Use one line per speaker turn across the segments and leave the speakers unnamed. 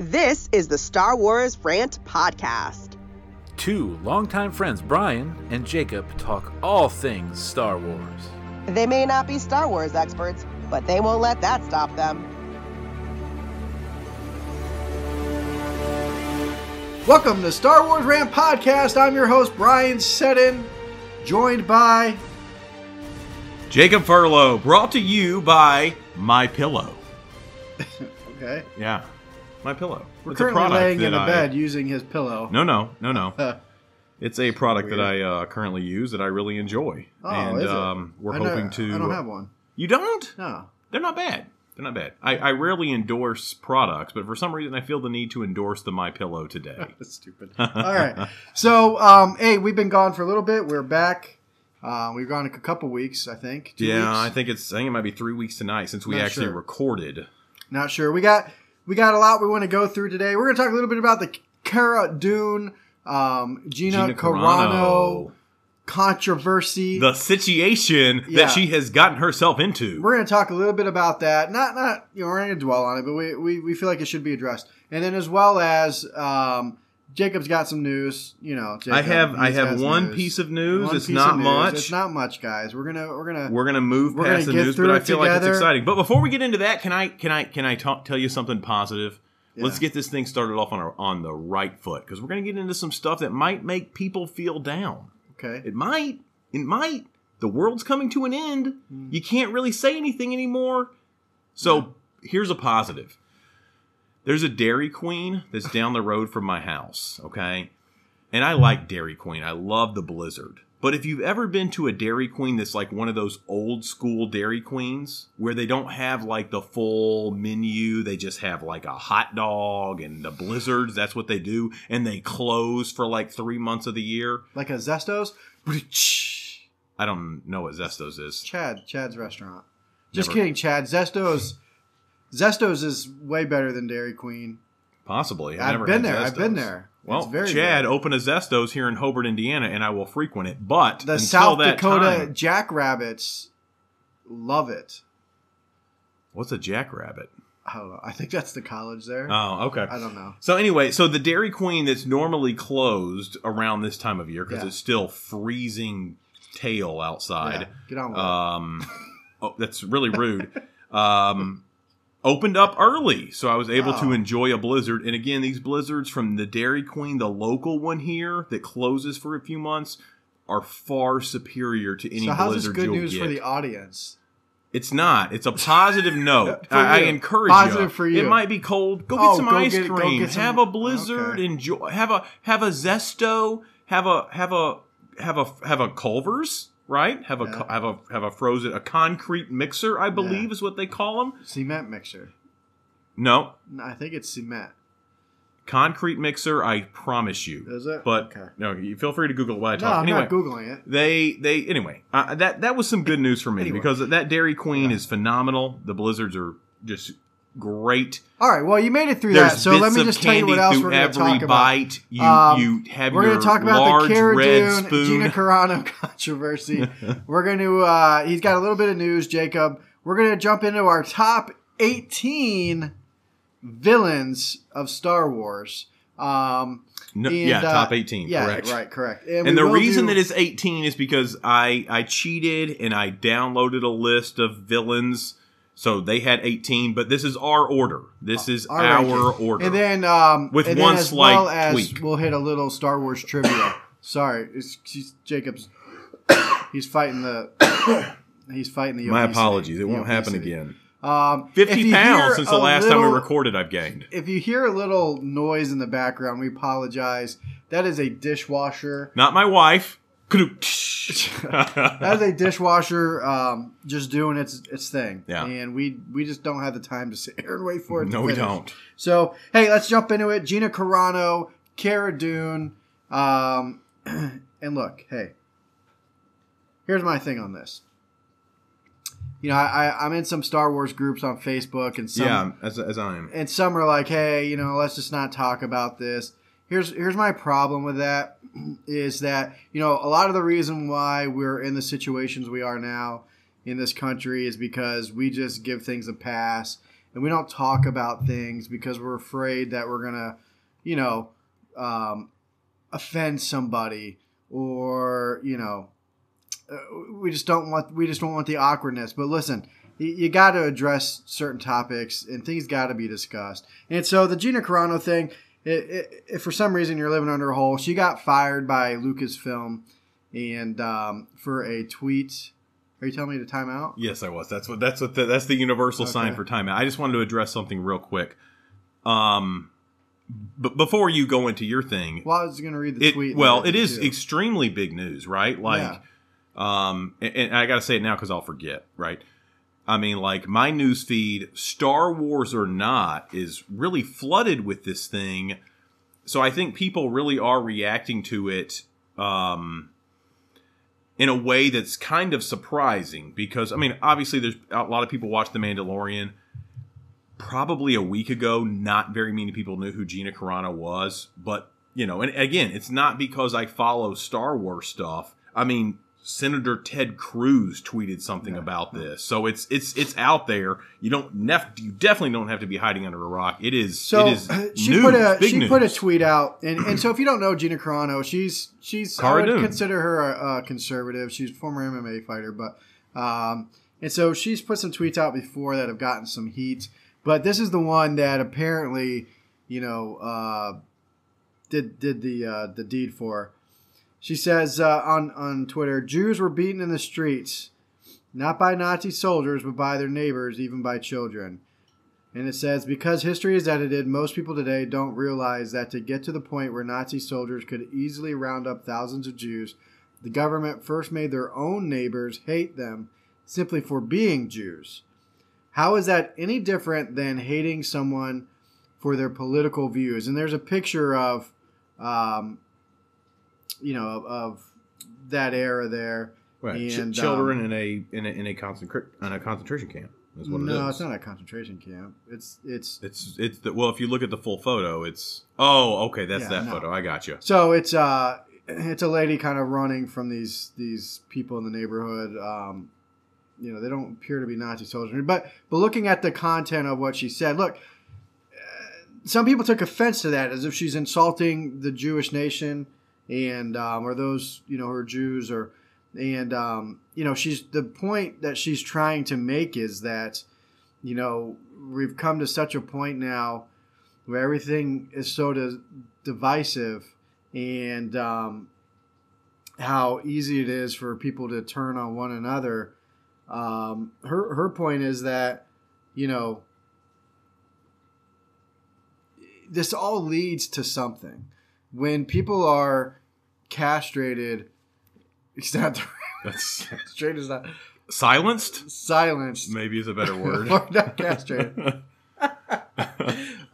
This is the Star Wars Rant Podcast.
Two longtime friends, Brian and Jacob, talk all things Star Wars.
They may not be Star Wars experts, but they won't let that stop them.
Welcome to Star Wars Rant Podcast. I'm your host, Brian Seddon, joined by.
Jacob Furlow, brought to you by My Pillow.
Okay.
Yeah, My Pillow.
We're
It's a
currently
product
laying in
that
a
I-
bed using his pillow.
No, no, no, no. It's a product that I uh, currently use that I really enjoy,
Oh,
and
is it?
um, we're
I know-
hoping to.
I don't have one.
You don't?
No.
They're not bad. They're not bad. I, I rarely endorse products, but for some reason I feel the need to endorse the My Pillow today.
That's stupid. All right. So, um, hey, we've been gone for a little bit. We're back. Uh, we've gone a couple weeks, I think. Two
yeah,
weeks.
I think it's. I think it might be three weeks tonight since we
Not
actually
sure.
recorded.
Not sure. We got we got a lot we want to go through today. We're going to talk a little bit about the Cara Dune, um, Gina,
Gina
Carano controversy.
The situation
Yeah.
that she has gotten herself into.
we're going to talk a little bit about that. Not not you know we're going to dwell on it, but we, we we feel like it should be addressed. And then as well as um, Jacob's got some news. You know, Jacob,
I have I have one
news.
piece of news.
One
it's not
news.
much.
It's not much, guys. We're gonna we're gonna
We're gonna move
We're
past
gonna
the news, but I feel like it's exciting. But before we get into that, can I can I can I talk, tell you something positive? Let's get this thing started off on our, on the right foot because we're gonna get into some stuff that might make people feel down.
okay.
It might. It might. The world's coming to an end.
Hmm.
You can't really say anything anymore. So here's a positive. There's a Dairy Queen that's down the road from my house, okay? And I like Dairy Queen. I love the Blizzard. But if you've ever been to a Dairy Queen that's like one of those old school Dairy Queens where they don't have like the full menu, they just have like a hot dog and the Blizzards, that's what they do, and they close for like three months of the year.
Like a Zestos.
I don't know what Zestos is.
Chad, Chad's restaurant. Just
Never-
kidding, Chad. Zestos, Zestos is way better than Dairy Queen.
Possibly.
I've
never
been there. I've been there.
Well, Chad,
good.
open a Zestos here in Hobart, Indiana, and I will frequent it. But
The South Dakota
time-
Jackrabbits love it.
what's a Jackrabbit?
I don't know. I think that's the college there.
Oh, okay.
I don't know.
So anyway, so the Dairy Queen that's normally closed around this time of year because
Yeah.
it's still freezing tail
Yeah,
outside.
get on with it.
Um, oh, that's really rude. Um, opened up early, so I was able
Oh.
to enjoy a blizzard. And again, these blizzards from the Dairy Queen, the local one here that closes for a few months, are far superior to any
So how's this good news
get.
for the audience?
It's not. It's a positive note. I, I encourage
Positive
you.
for you.
It might be cold. Go get
Oh,
some
go
ice
get-
cream.
some-
have a blizzard.
okay.
Enjoy. Have a have a zesto. Have a have a have a have a Culver's. Right. Have a
Yeah.
have a have a frozen a concrete mixer. I believe
Yeah.
is what they call them.
Cement mixer.
No,
No, I think it's cement.
concrete mixer. I promise you.
Is it?
But
Okay.
no, you feel free to Google what I
No,
talk.
I'm
anyway,
not googling it.
they they anyway uh, that that was some good news for me
Anyway.
because that Dairy Queen is phenomenal. The blizzards are just great.
All right. Well, you made it through
There's
that. So let me just tell you what else we're going to talk about.
bite. You
Um,
you have
We're going to talk about the Cara Dune,
spoon.
Gina Carano controversy. we're going to. Uh, he's got a little bit of news, Jacob. We're going to jump into our top 18 villains of Star Wars. Um,
No,
and,
yeah,
uh,
top eighteen.
Yeah,
correct.
right, correct. we
And the reason
do-
that it's 18 is because I I cheated and I downloaded a list of villains. So they had 18, but this is our order. This is
Our
our order.
And then, um,
With
and
one
then as
slight
well as
tweak.
we'll hit a little Star Wars trivia. Sorry, it's, it's Jacob's. He's fighting the. He's fighting the.
My
obesity.
apologies. It won't happen again.
Um,
50 pounds since the last time we recorded, I've gained.
If you hear a little noise in the background, we apologize. That is a dishwasher.
Not my wife.
That is a dishwasher um, just doing its its thing.
Yeah.
And we we just don't have the time to sit here and wait for it. to
no, we don't.
So hey, let's jump into it. Gina Carano, Cara Dune, um, and look, hey, here's my thing on this. You know, I, I, I'm in some Star Wars groups on Facebook, and some
yeah, as, as I am.
and some are like, hey, you know, let's just not talk about this. Here's here's my problem with that is that you know a lot of the reason why we're in the situations we are now in this country is because we just give things a pass and we don't talk about things because we're afraid that we're gonna, you know, um, offend somebody or you know, uh, we just don't want we just don't want the awkwardness. But listen, you, got to address certain topics and things got to be discussed. And so the Gina Carano thing, if for some reason you're living under a hole, she got fired by Lucasfilm and um, for a tweet. Are you telling me to time out?
Yes, I was. That's what. That's what. The, that's the universal sign for timeout. I just wanted to address something real quick. Um, but before you go into your thing,
Well, I was going to read the
it,
tweet.
well, it is
too.
extremely big news, right? Like,
Yeah.
um, and, and I got to say it now because I'll forget, right? I mean, like my news feed, Star Wars or not, is really flooded with this thing. So I think people really are reacting to it um, in a way that's kind of surprising because I mean, obviously, there's a lot of people watch The Mandalorian. Probably a week ago, not very many people knew who Gina Carano was, but you know, and again, it's not because I follow Star Wars stuff. I mean, Senator Ted Cruz tweeted something about this, so it's it's it's out there. You don't nef- you definitely don't have to be hiding under a rock. It is
So
it is
she
news,
put a she
news.
put a tweet out, and, and so if you don't know Gina Carano, she's she's
Cara
I would
Dune.
consider her a, a conservative. She's a former MMA fighter, but um, and so she's put some tweets out before that have gotten some heat, but this is the one that apparently you know uh, did did the uh, the deed for. She says uh, on on Twitter, Jews were beaten in the streets, not by Nazi soldiers, but by their neighbors, even by children. And it says, because history is edited, most people today don't realize that to get to the point where Nazi soldiers could easily round up thousands of Jews, the government first made their own neighbors hate them simply for being Jews. How is that any different than hating someone for their political views? And there's a picture of, um, you know, of, of that era there.
Right. Ch-
and,
children
um,
in a in a in a, in a concentration camp. Is what it
no,
is.
it's not a concentration camp. It's it's
It's it's the, well, if you look at the full photo, it's oh okay, that's
Yeah,
that
no.
photo. I got you.
So it's uh it's a lady kind of running from these these people in the neighborhood. Um, you know, they don't appear to be Nazi soldiers, but but looking at the content of what she said, look, uh, some people took offense to that as if she's insulting the Jewish nation and um, or those you know her Jews or and um, you know she's the point that she's trying to make is that you know we've come to such a point now where everything is so di- divisive and um, how easy it is for people to turn on one another. Um, her her point is that you know this all leads to something when people are castrated. It's not
That's
straight is not
silenced.
silenced
Maybe is a better word.
or not castrated.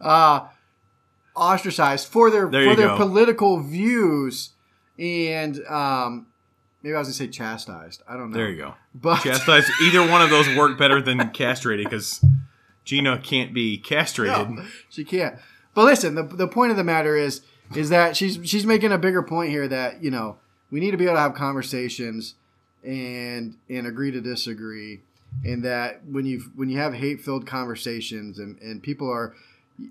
uh, ostracized for their
There
for
you
their
go.
political views and um, maybe I was gonna say chastised. I don't know.
there you go.
But
Chastised. Either one of those work better than castrated because Gina can't be castrated.
She can't. But listen, the, the point of the matter is is that she's she's making a bigger point here that you know we need to be able to have conversations and and agree to disagree, and that when you when you have hate filled conversations and and people are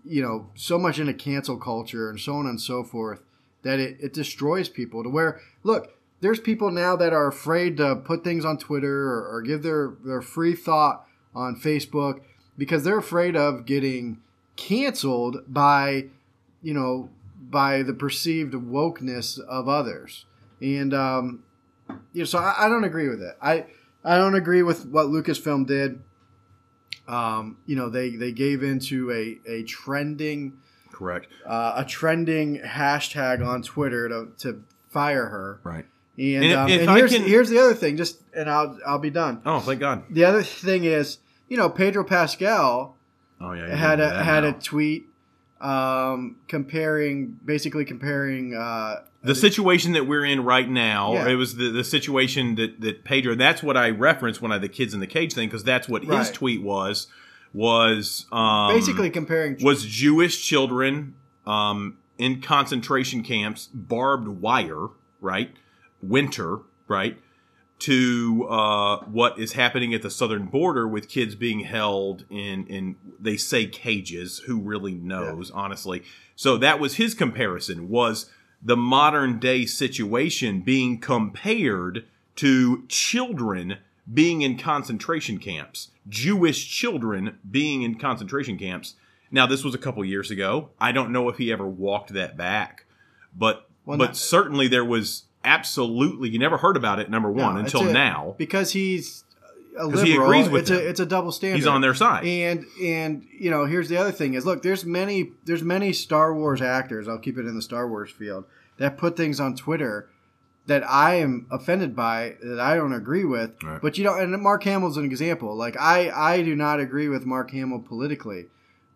you know so much into cancel culture and so on and so forth that it, it destroys people to where look there's people now that are afraid to put things on twitter or, or give their their free thought on facebook because they're afraid of getting canceled by you know by the perceived wokeness of others and um you know so i, I don't agree with it i i don't agree with what lucasfilm did um you know they they gave into a a trending
Correct.
uh, a trending hashtag on twitter to to fire her
Right.
and,
And if-
um,
if
and here's,
can-
here's the other thing just and i'll i'll be done
Oh, thank God.
the other thing is you know pedro pascal
Oh yeah. you
had a
that
had a tweet um, comparing, basically comparing. Uh,
the situation that we're in right now.
Yeah.
It was the, the situation that that Pedro. That's what I referenced when I the kids in the cage thing because that's what his tweet was. Was um,
basically comparing.
was Jewish children um, in concentration camps, barbed wire, right? Winter, right? To uh, what is happening at the southern border with kids being held in in they say cages. Who really knows, honestly? So that was his comparison. Was the modern day situation being compared to children being in concentration camps, Jewish children being in concentration camps. Now, this was a couple years ago. I don't know if he ever walked that back, but
Well,
but
not-
certainly there was absolutely you never heard about it. Number one
No,
until
a-
now,
because he's a liberal.
he agrees with
it's
them.
a it's a double standard.
he's on their side.
And and you know, here's the other thing is look, there's many there's many Star Wars actors, I'll keep it in the Star Wars field, that put things on Twitter that I am offended by that I don't agree with.
Right.
But you know, and Mark Hamill's an example. Like I I do not agree with Mark Hamill politically.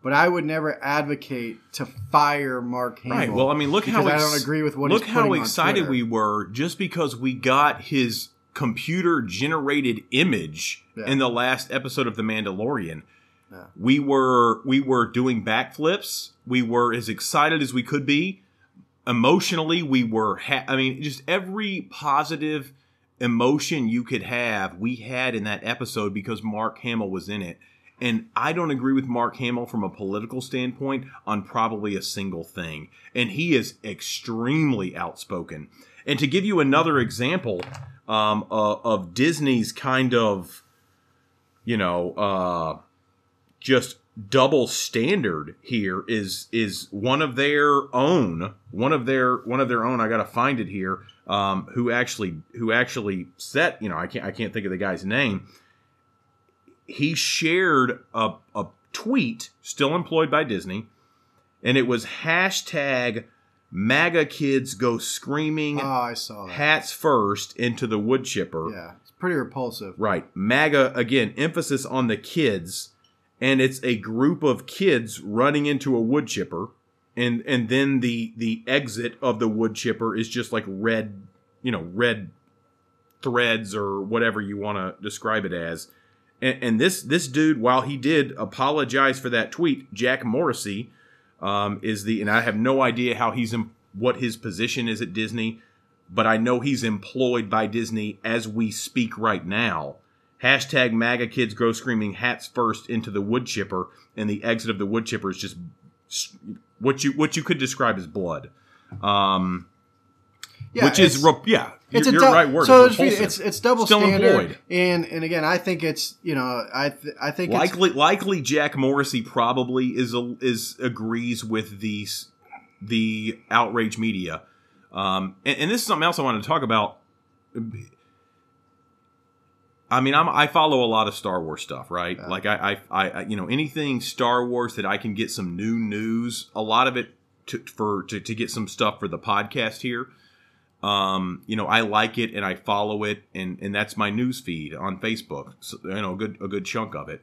But I would never advocate to fire Mark Hamill.
Right. Well, I mean, look how
because I don't agree with what
look how excited we were just because we got his computer generated image
Yeah.
in the last episode of The Mandalorian.
Yeah.
We were we were doing backflips. We were as excited as we could be. Emotionally, we were. Ha- I mean, just every positive emotion you could have, we had in that episode because Mark Hamill was in it. And I don't agree with Mark Hamill from a political standpoint on probably a single thing. And he is extremely outspoken. And to give you another example um, uh, of Disney's kind of, you know, uh, just double standard here is is one of their own one of their one of their own i gotta find it here um who actually who actually set you know i can't i can't think of the guy's name he shared a, a tweet still employed by disney and it was hashtag maga kids go screaming
Oh, I saw that.
hats first into the wood chipper
yeah, it's pretty repulsive.
Right. MAGA, again, emphasis on the kids. And it's a group of kids running into a wood chipper. And and then the the exit of the wood chipper is just like red, you know, red threads or whatever you want to describe it as. And, and this this dude, while he did apologize for that tweet, Jack Morrissey um, is the, and I have no idea how he's in, what his position is at Disney, but I know he's employed by Disney as we speak right now. Hashtag MAGA kids go screaming hats first into the wood chipper, and the exit of the wood chipper is just what you what you could describe as blood. Um,
Yeah,
which is yeah,
It's
your,
a dou-
right word.
So it's, it's it's double
Still
standard,
employed.
and and again, I think it's you know I th- I think it's,
likely likely Jack Morrissey probably is a, is agrees with the s- the outrage media. Um, and, and this is something else I wanted to talk about. I mean, I'm, I follow a lot of Star Wars stuff, right? Like I, I, I, you know, anything Star Wars that I can get some new news. A lot of it to, for to, to get some stuff for the podcast here. Um, you know, I like it and I follow it, and and that's my news feed on Facebook. So, you know, a good a good chunk of it.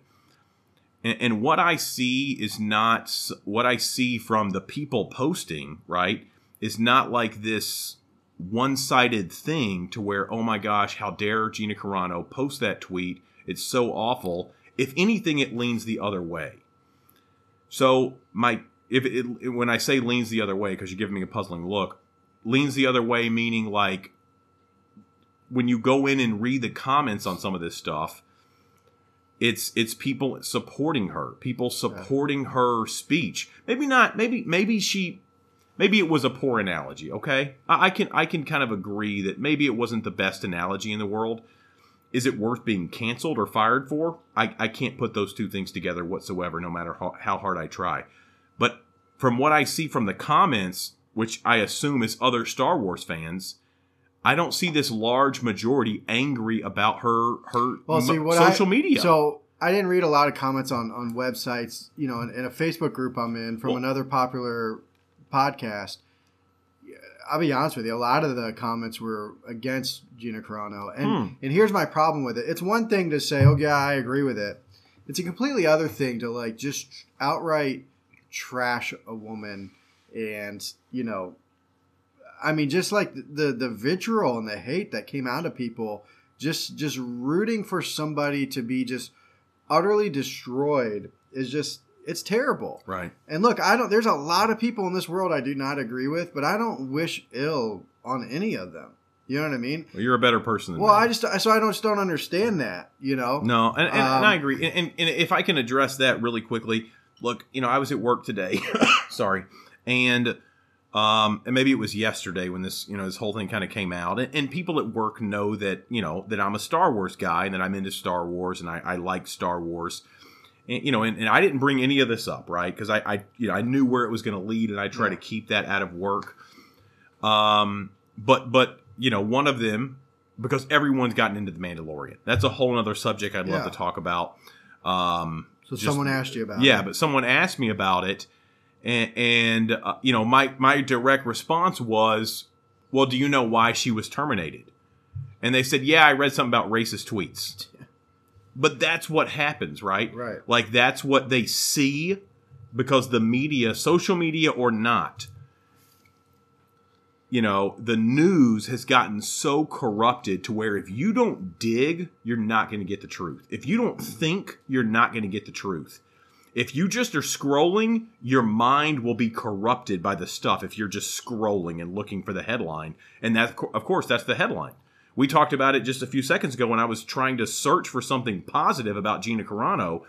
And, and what I see is not what I see from the people posting. Right, is not like this one-sided thing to where oh my gosh, how dare Gina Carano post that tweet? It's so awful. If anything, it leans the other way. So my if it, when I say leans the other way because you're giving me a puzzling look, leans the other way meaning like when you go in and read the comments on some of this stuff, it's it's people supporting her, people supporting her speech. Maybe not. Maybe maybe she. Maybe it was a poor analogy. Okay, I, I can I can kind of agree that maybe it wasn't the best analogy in the world. Is it worth being canceled or fired for? I, I can't put those two things together whatsoever, no matter how, how hard I try. But from what I see from the comments, which I assume is other Star Wars fans, I don't see this large majority angry about her her
well, see
social
I,
media.
So I didn't read a lot of comments on on websites, you know, in, in a Facebook group I'm in from
Well-
another popular podcast. I'll be honest with you, a lot of the comments were against Gina Carano, and
Hmm.
and here's my problem with it. It's one thing to say, "Oh yeah, I agree with it." It's a completely other thing to like just outright trash a woman, and you know, I mean, just like the the vitriol and the hate that came out of people, just just rooting for somebody to be just utterly destroyed is just it's terrible.
right.
And look, I don't. There's a lot of people in this world I do not agree with, but I don't wish ill on any of them. You know what I mean?
Well, you're a better person than
Well,
me.
I just so I don't just don't understand that. You know?
No, and, and, and
Um,
I agree. And, and, and if I can address that really quickly, look, you know, I was at work today. sorry, and um, and maybe it was yesterday when this, you know, this whole thing kind of came out. And, and people at work know that, you know, that I'm a Star Wars guy and that I'm into Star Wars and I, I like Star Wars. And, you know, and, and I didn't bring any of this up, right? Because I, I, you know, I knew where it was going to lead, and I try to keep that out of work. Um, but but you know, one of them because everyone's gotten into the Mandalorian. That's a whole other subject I'd love
Yeah.
to talk about. Um,
So
just-
someone asked you about
yeah,
it.
but someone asked me about it, and, and uh, you know, my my direct response was, "Well, do you know why she was terminated?" And they said, "Yeah, I read something about racist tweets." But that's what happens, right?
Right.
Like that's what they see because the media, social media or not, you know, the news has gotten so corrupted to where if you don't dig, you're not going to get the truth. If you don't think, you're not going to get the truth. If you just are scrolling, your mind will be corrupted by the stuff if you're just scrolling and looking for the headline. And that, of course, that's the headline. We talked about it just a few seconds ago when I was trying to search for something positive about Gina Carano,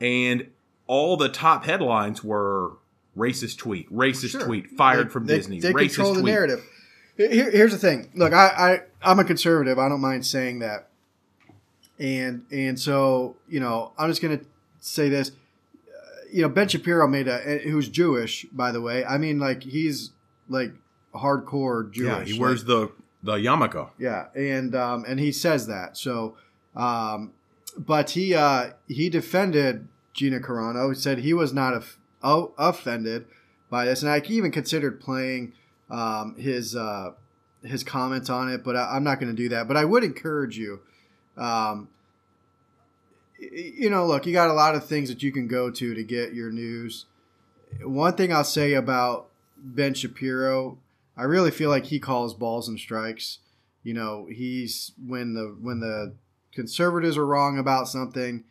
and all the top headlines were racist tweet, racist
Sure.
tweet, fired
They-
from
they-
Disney,
They
racist
control the
tweet.
narrative. Here, here's the thing. Look, I, I I'm a conservative. I don't mind saying that. And and so you know, I'm just gonna say this. You know, Ben Shapiro made a who's Jewish, by the way. I mean, like he's like hardcore Jewish.
Yeah, he wears the the yarmulke.
Yeah, and um, and he says that. So, um, but he uh, he defended Gina Carano. He said he was not of- offended by this, and I even considered playing um, his uh, his comments on it, but I, I'm not going to do that. But I would encourage you. Um, you know, look, you got a lot of things that you can go to to get your news. One thing I'll say about Ben Shapiro, I really feel like he calls balls and strikes. You know, he's when the when the conservatives are wrong about something,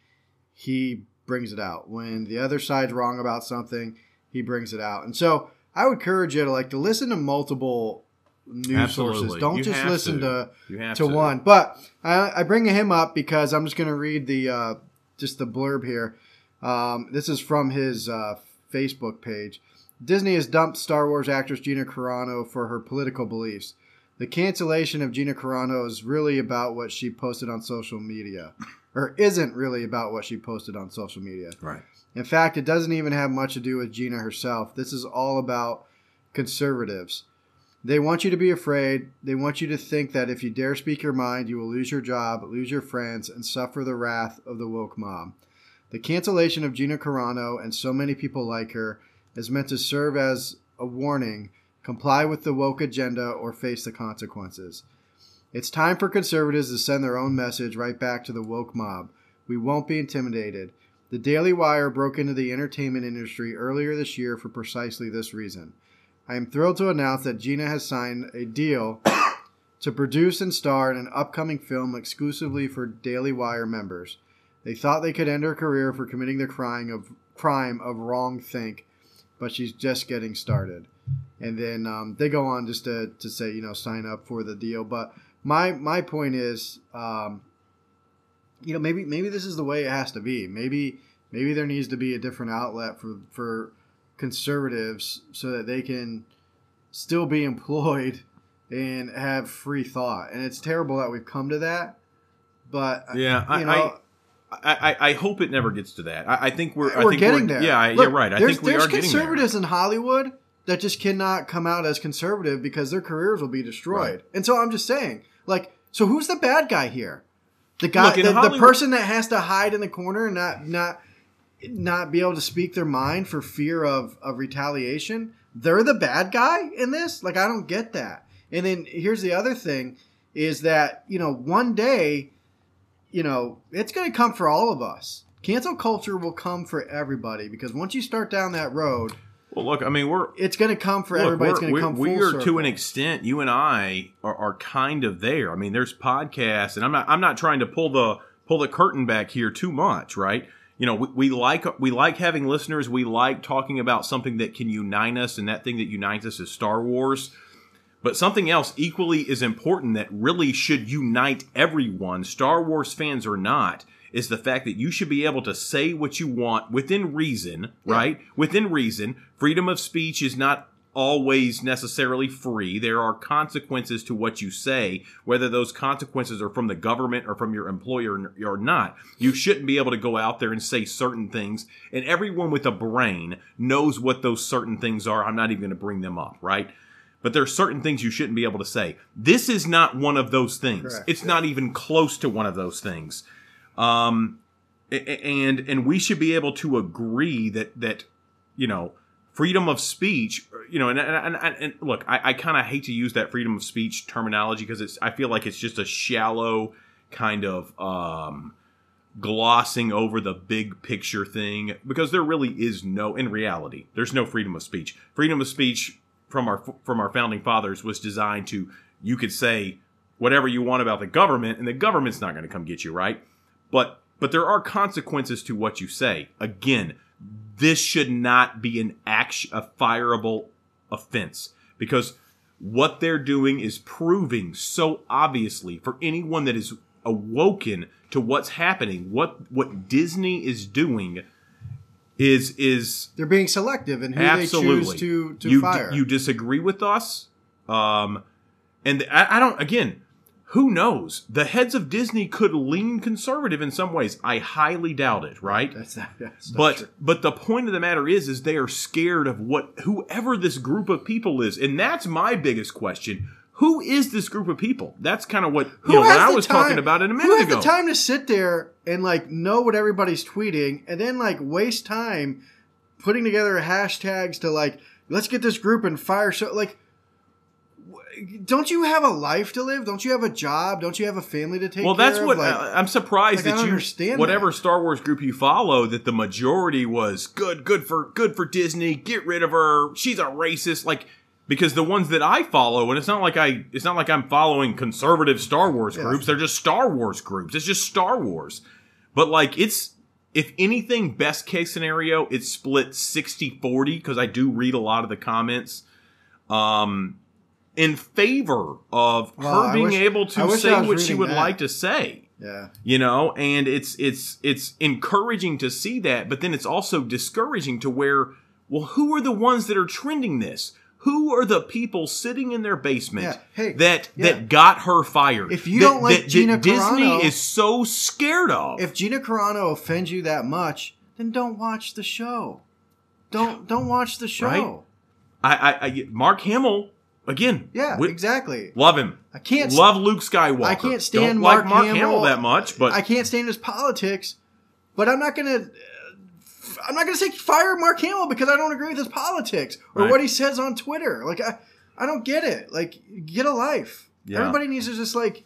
he brings it out. When the other side's wrong about something, he brings it out. And so I would encourage you to like to listen to multiple news sources. Don't
You
just listen
to.
to
You have
to
to.
one. But I, I bring him up because I'm just going to read the uh, just the blurb here. Um, this is from his uh, Facebook page. Disney has dumped Star Wars actress Gina Carano for her political beliefs. The cancellation of Gina Carano is really about what she posted on social media, or isn't really about what she posted on social media.
Right.
In fact, it doesn't even have much to do with Gina herself. This is all about conservatives. They want you to be afraid. They want you to think that if you dare speak your mind, you will lose your job, lose your friends, and suffer the wrath of the woke mob. The cancellation of Gina Carano and so many people like her is meant to serve as a warning comply with the woke agenda or face the consequences. It's time for conservatives to send their own message right back to the woke mob. We won't be intimidated. The Daily Wire broke into the entertainment industry earlier this year for precisely this reason. I am thrilled to announce that Gina has signed a deal to produce and star in an upcoming film exclusively for Daily Wire members. They thought they could end her career for committing the crime of crime of wrong think, but she's just getting started. And then um, they go on just to, to say, you know, sign up for the deal. But my my point is, um, you know, maybe maybe this is the way it has to be. Maybe maybe there needs to be a different outlet for for conservatives so that they can still be employed and have free thought. And it's terrible that we've come to that. But
Yeah, I,
know,
I, I, I hope it never gets to that. I, I think we're. I
we're
think
getting
we're,
there.
Yeah,
Look,
you're right. I think we
there's
are getting there.
conservatives in Hollywood that just cannot come out as conservative because their careers will be destroyed. And so I'm just saying, like, so who's the bad guy here? The guy,
Look,
the, the person that has to hide in the corner and not not not be able to speak their mind for fear of of retaliation. They're the bad guy in this. Like, I don't get that. And then here's the other thing: is that you know one day you know, it's going to come for all of us. Cancel culture will come for everybody because once you start down that road,
Well, look, I mean, we're
it's going to come for
Look,
everybody. It's
we're-
going to come
we are to an extent. You and I are, are kind of there. I mean, there's podcasts, and I'm not. I'm not trying to pull the pull the curtain back here too much, right? You know, we, we like we like having listeners. We like talking about something that can unite us, and that thing that unites us is Star Wars. But something else equally is important that really should unite everyone, Star Wars fans or not, is the fact that you should be able to say what you want within reason, right? Within reason. Freedom of speech is not always necessarily free. There are consequences to what you say, whether those consequences are from the government or from your employer or not. You shouldn't be able to go out there and say certain things, and everyone with a brain knows what those certain things are. I'm not even going to bring them up, right? But there are certain things you shouldn't be able to say. This is not one of those things.
Correct,
it's not even close to one of those things. Um, and and we should be able to agree that that you know freedom of speech you know and and, and, and look i, I kind of hate to use that freedom of speech terminology because it's i feel like it's just a shallow kind of um glossing over the big picture thing because there really is no in reality there's no freedom of speech. Freedom of speech from our from our founding fathers was designed to you could say whatever you want about the government and the government's not going to come get you right? But but there are consequences to what you say. Again this should not be an action a fireable offense. Because what they're doing is proving so obviously for anyone that is awoken to what's happening. What what disney is doing is is
They're being selective in who
absolutely
they choose to to
you,
fire.
you disagree with us um and I, I don't again who knows? The heads of disney could lean conservative in some ways. I highly doubt it right?
That's not, that's not
but
true.
but the point of the matter is is they are scared of what whoever this group of people is. And that's my biggest question. Who is this group of people? That's kind of what you
Who
know what i was
time-
talking about in a minute Who
has
ago.
the time to sit there and like know what everybody's tweeting and then like waste time putting together hashtags to like let's get this group and fire so like don't you have a life to live? Don't you have a job? Don't you have a family to take
well
care
that's
of?
what
Like,
uh, i'm surprised
like,
that you
understand
whatever
that.
star wars group you follow that the majority was good good for good for disney get rid of her she's a racist like because the ones that I follow, and it's not like I, it's not like I'm following conservative Star Wars
Yeah.
groups. They're just Star Wars groups. It's just Star Wars. But like it's if anything best case scenario it's split 60-40 because I do read a lot of the comments um in favor of her being
wish-
able to say what she would
that.
like to say
yeah.
you know and it's it's it's encouraging to see that but then it's also discouraging to where well who are the ones that are trending this who are the people sitting in their basement
Yeah, hey,
that
yeah.
that got her fired
If you
that,
don't like
that- that
Gina
disney is so scared of
If Gina Carano offends you that much, then don't watch the show. Don't don't watch the show.
Right. I, I, I mark hamill again
Yeah, exactly.
love him
I can't
love luke skywalker
I can't stand
Don't
Mark
like mark
Hamill.
hamill that much but
I can't stand his politics, but I'm not gonna. I'm not gonna say fire Mark Hamill because I don't agree with his politics or
Right.
what he says on Twitter. Like I, I don't get it. Like get a life.
Yeah.
Everybody needs to just like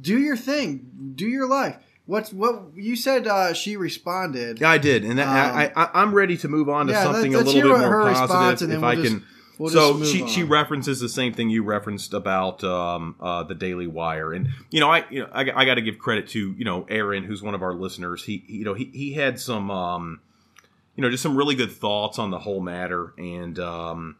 do your thing, do your life. What's what you said? Uh, she responded.
Yeah, I did, and that,
Um,
I, I, I'm ready to move on to
yeah,
something
let's-
a little bit more
response,
positive,
then
if
we'll
I
just-
can.
We'll
so she she references the same thing you referenced about um, uh, the Daily Wire, and you know I you know I, I got to give credit to you know Aaron, who's one of our listeners. He he- you know he he had some um, you know just some really good thoughts on the whole matter, and um,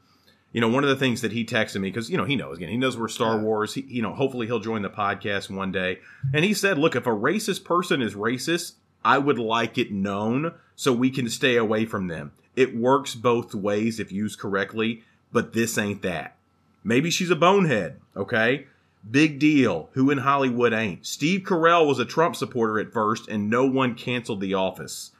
you know one of the things that he texted me because you know he knows again he knows we're Star
Yeah.
Wars. He, you know hopefully he'll join the podcast one day, and he said, look, if a racist person is racist, I would like it known so we can stay away from them. It works both ways if used correctly, but this ain't that. Maybe she's a bonehead, okay? Big deal. Who in Hollywood ain't? Steve Carell was a Trump supporter at first, and no one canceled The Office.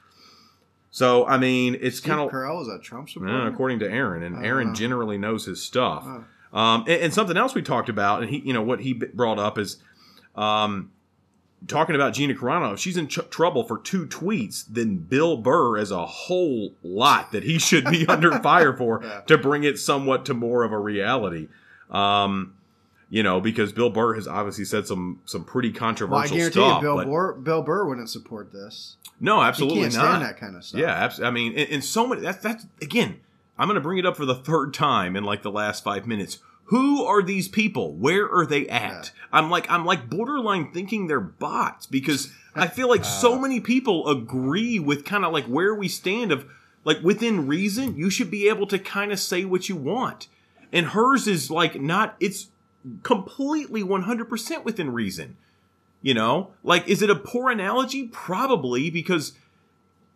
So, I mean, it's kind of
Carell was a Trump supporter.
according to Aaron, and Aaron
Oh.
generally knows his stuff.
Oh.
Um, and, and something else we talked about, and he, you know, what he brought up is, um, talking about Gina Carano. If she's in ch- trouble for two tweets, then Bill Burr has a whole lot that he should be under fire for
Yeah.
to bring it somewhat to more of a reality. Um, you know, because Bill Burr has obviously said some some pretty
Well, I
controversial
guarantee
stuff.
you, Bill Burr, Bill Burr wouldn't support this.
no,
He
absolutely
can't
not.
stand that kind of stuff.
Yeah, abs- I mean, and, and so many. That's that's again. I'm going to bring it up for the third time in like the last five minutes. Who are these people? Where are they at? I'm like I'm like borderline thinking they're bots because I feel like so
Uh.
many people agree with kind of like where we stand of like within reason. You should be able to kind of say what you want. and hers is like not. It's completely one hundred percent within reason. You know, like is it a poor analogy? Probably because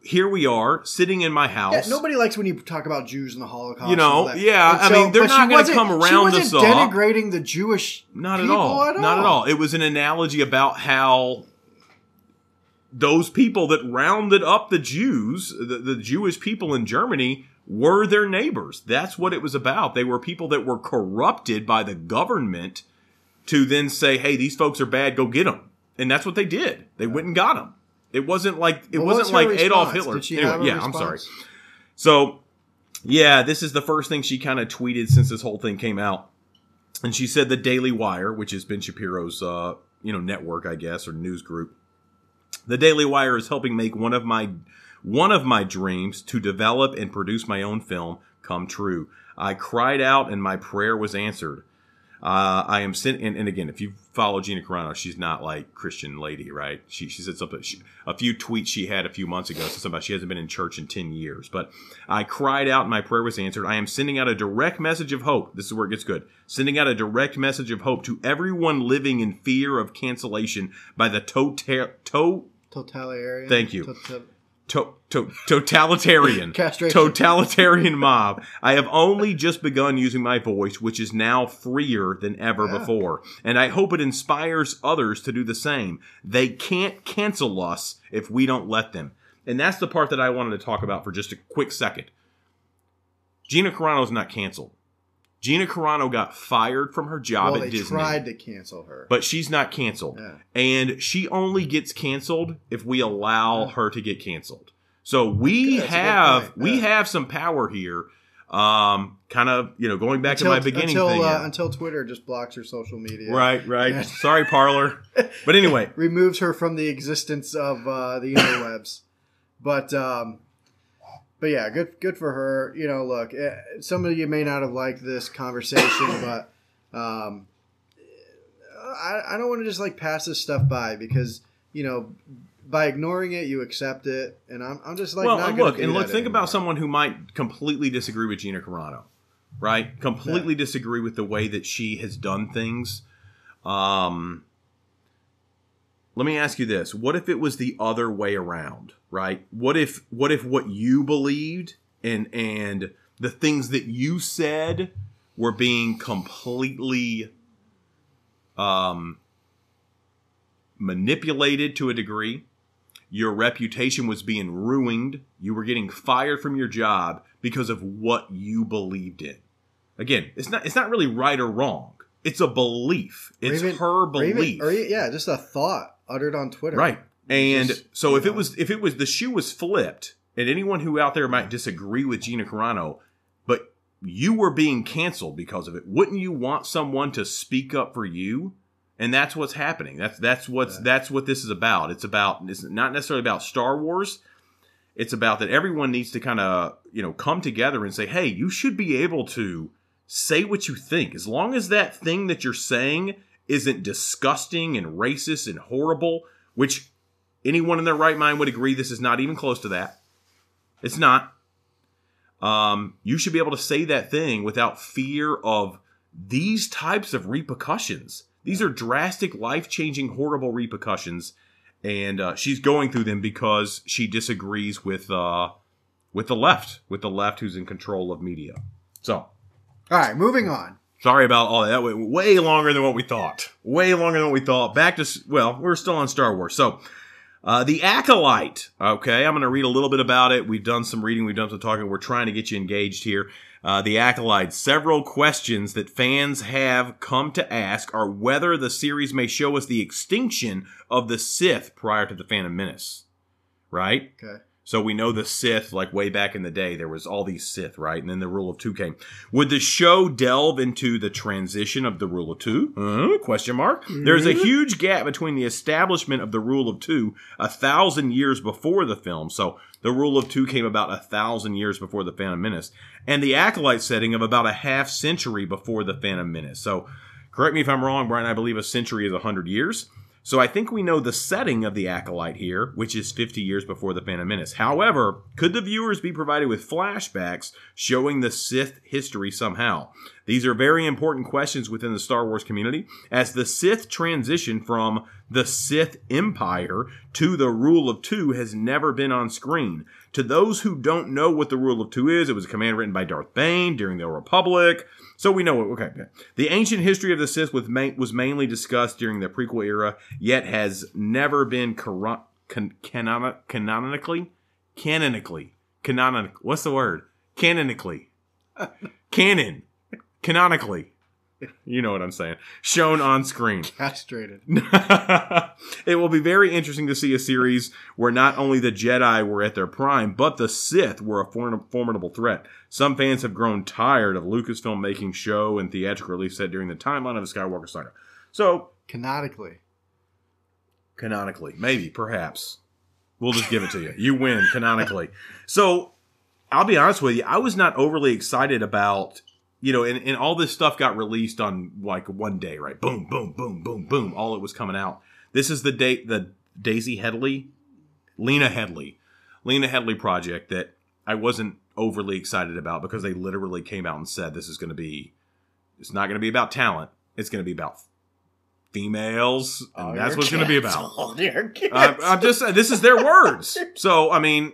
here we are sitting in my house.
Yeah, nobody likes when you talk about Jews and the Holocaust.
You know, yeah, I mean, they're not gonna
wasn't-
come
she
around
wasn't
us all.
denigrating the Jewish
Not at all.
at
Not at
all.
all. It was an analogy about how those people that rounded up the Jews, the, the Jewish people in Germany, were their neighbors. That's what it was about. They were people that were corrupted by the government to then say, "Hey, these folks are bad. Go get them." And that's what they did. They went and got them. It wasn't like it wasn't
was
like Adolf? Hitler. Anyway, yeah, I'm sorry. So, yeah, this is the first thing she kind of tweeted since this whole thing came out. And she said the Daily Wire, which is Ben Shapiro's uh, you know, network, I guess, or news group. The Daily Wire is helping make one of my one of my dreams to develop and produce my own film come true. I cried out and my prayer was answered. Uh, I am sent, and, and again, if you follow Gina Carano, she's not like Christian lady, right? She she said something. She, a few tweets she had a few months ago said something about she hasn't been in church in ten years. But I cried out, and my prayer was answered. I am sending out a direct message of hope. This is where it gets good. Sending out a direct message of hope to everyone living in fear of cancellation by the to, to
Totalitarian.
Thank you.
Tota-
to, to, totalitarian.
Castration.
totalitarian mob. I have only just begun using my voice which is now freer than ever
Yeah.
before. And i hope it inspires others to do the same. They can't cancel us if we don't let them. And that's the part that i wanted to talk about for just a quick second. Gina carano's not canceled gina carano got fired from her job
well,
at
they
disney
tried to cancel her.
but she's not canceled.
Yeah.
And she only gets canceled if we allow her to get canceled. So we
Good, that's a good
have
point.
we
Yeah.
have some power here. Um, kind of you know going back
until,
to my beginning
until,
thing.
uh,
yeah.
until Twitter just blocks her social media.
right, right.
Yeah.
Sorry, Parler. But anyway,
removes her from the existence of uh, the interwebs. But um, but yeah, good good for her. You know, look, eh, some of you may not have liked this conversation, but um, I, I don't want to just like pass this stuff by because you know by ignoring it you accept it, and I'm, I'm just like
well, and look, and look, think
anymore.
about someone who might completely disagree with Gina Carano, right? Completely disagree with the way that she has done things. Um, let me ask you this: What if it was the other way around, right? What if what if what you believed and and the things that you said were being completely um manipulated to a degree? your reputation was being ruined. You were getting fired from your job because of what you believed in. Again, it's not it's not really right or wrong. It's a belief. It's
even-
her
or even-
belief.
or yeah, just a thought uttered on Twitter.
Right. And
Just,
so if it was if it was the shoe was flipped, and anyone who out there might disagree with Gina Carano, but you were being canceled because of it, wouldn't you want someone to speak up for you? And that's what's happening. That's that's what's
Yeah.
that's what this is about. It's about it's not necessarily about Star Wars. It's about that everyone needs to kind of, you know, come together and say, "Hey, you should be able to say what you think as long as that thing that you're saying isn't disgusting and racist and horrible, which anyone in their right mind would agree this is not even close to that. It's not. Um, you should be able to say that thing without fear of these types of repercussions. These are drastic, life changing, horrible repercussions, and uh, she's going through them because she disagrees with uh, with the left, with the left who's in control of media. So,
All right, moving on.
Sorry about all that. That went way longer than what we thought. Way longer than what we thought. Back to, well, we're still on Star Wars. So, uh, The Acolyte. Okay, I'm going to read a little bit about it. We've done some reading, we've done some talking. We're trying to get you engaged here. Uh, the Acolyte. Several questions that fans have come to ask are whether the series may show us the extinction of the Sith prior to the Phantom Menace. Right?
Okay.
So we know the Sith, like way back in the day, there was all these Sith, right? And then the Rule of Two came. Would the show delve into the transition of the Rule of Two? Uh, question mark. There's a huge gap between the establishment of the Rule of Two a thousand years before the film. So the Rule of Two came about a thousand years before the Phantom Menace, and the Acolyte setting of about a half century before the Phantom Menace. So correct me if I'm wrong, Brian. I believe a century is a hundred years. So I think we know the setting of the Acolyte here, which is 50 years before the Phantom Menace. However, could the viewers be provided with flashbacks showing the Sith history somehow? These are very important questions within the Star Wars community as the Sith transition from the Sith Empire to the Rule of Two has never been on screen. To those who don't know what the Rule of Two is, it was a command written by Darth Bane during the Republic. So we know it. Okay. The ancient history of the Sith was, ma- was mainly discussed during the prequel era, yet has never been canon- canonically, canonically, canon. What's the word? Canonically, canon, canonically. You know what I'm saying? Shown on screen.
Castrated.
it will be very interesting to see a series where not only the Jedi were at their prime, but the Sith were a form- formidable threat. Some fans have grown tired of Lucasfilm making show and theatrical release set during the timeline of the Skywalker saga. So,
Canonically.
canonically, maybe, perhaps. We'll just give it to you. You win canonically. So, I'll be honest with you, I was not overly excited about, you know, and, and all this stuff got released on like one day, right? Boom, boom, boom, boom, boom. All it was coming out. This is the date, the Daisy Headley, Lena Headley, Lena Headley project that I wasn't overly excited about because they literally came out and said this is going to be, it's not going to be about talent. It's going to be about females, and
Oh,
that's what it's going to be about. I, uh, I'm just saying this is their words. So I mean,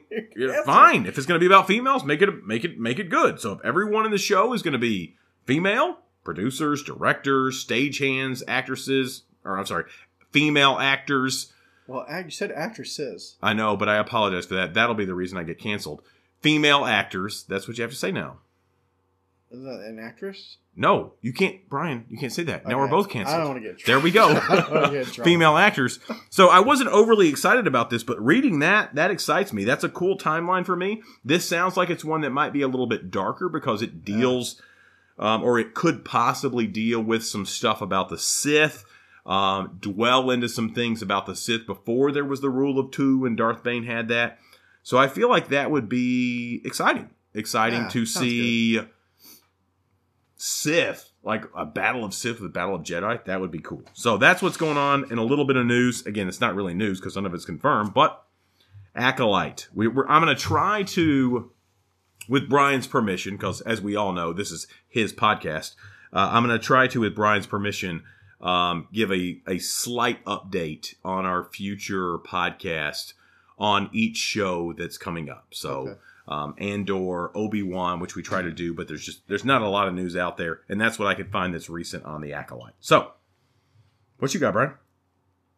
fine. If it's going to be about females, make it make it make it good. So if everyone in the show is going to be female, producers, directors, stagehands, actresses, or I'm sorry, female actors.
Well, you said actresses.
I know, but I apologize for that. That'll be the reason I get canceled. Female actors. That's what you have to say now.
Is that an actress?
No, you can't, Brian. You can't say that. Now we're both canceled.
I don't want to get
There we go.
I don't wanna get in trouble.
Female actors. So I wasn't overly excited about this, but reading that, that excites me. That's a cool timeline for me. This sounds like it's one that might be a little bit darker because it deals, um, or it could possibly deal with some stuff about the Sith, um, dwell into some things about the Sith before there was the rule of two and Darth Bane had that. So I feel like that would be exciting. Exciting
Yeah,
to see Sith, like a battle of Sith with a battle of Jedi, that would be cool. So that's what's going on in a little bit of news. Again, it's not really news because none of it's confirmed, but Acolyte. We, I'm going to try to, with Brian's permission, because as we all know, this is his podcast. Uh, I'm going to try to, with Brian's permission, um, give a, a slight update on our future podcast on each show that's coming up. So
Okay.
Um, Andor, Obi Wan, which we try to do, but there's just there's not a lot of news out there, and that's what I could find that's recent on the Acolyte. So, what you got, Brian?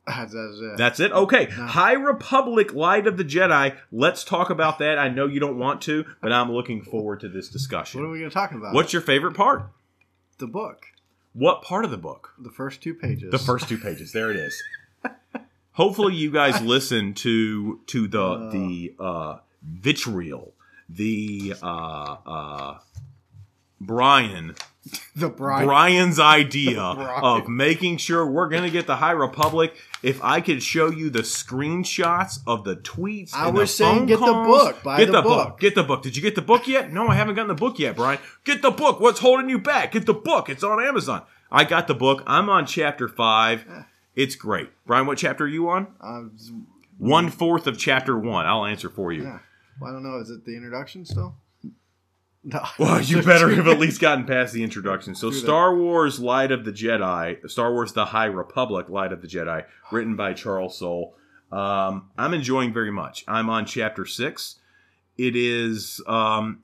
That's it.
That's it. Okay, High Republic, Light of the Jedi. Let's talk about that. I know you don't want to, but I'm looking forward to this discussion.
what are we going to talk about?
What's your favorite part?
the book?
What part of the book?
The first two pages.
The first two pages. There it is. Hopefully, you guys listen to to the the uh, vitriol, the uh, uh, Brian
The Brian.
Brian's idea
Brian.
of making sure we're going to get the High Republic. If I could show you the screenshots of the tweets,
I was
the
saying get the book, buy
get
the
the book.
book.
Get the book. Did you get the book yet? No, I haven't gotten the book yet, Brian. Get the book. What's holding you back? Get the book. It's on Amazon. I got the book. I'm on chapter five. It's great, Brian. What chapter are you on?
Um,
One fourth of chapter one. I'll answer for you.
yeah. Well, I don't know. Is it the introduction still? No.
Well, you better have at least gotten past the introduction. So, Star Wars Light of the Jedi, Star Wars The High Republic Light of the Jedi, written by Charles Soule. Um, I'm enjoying very much. I'm on chapter six. It is, um,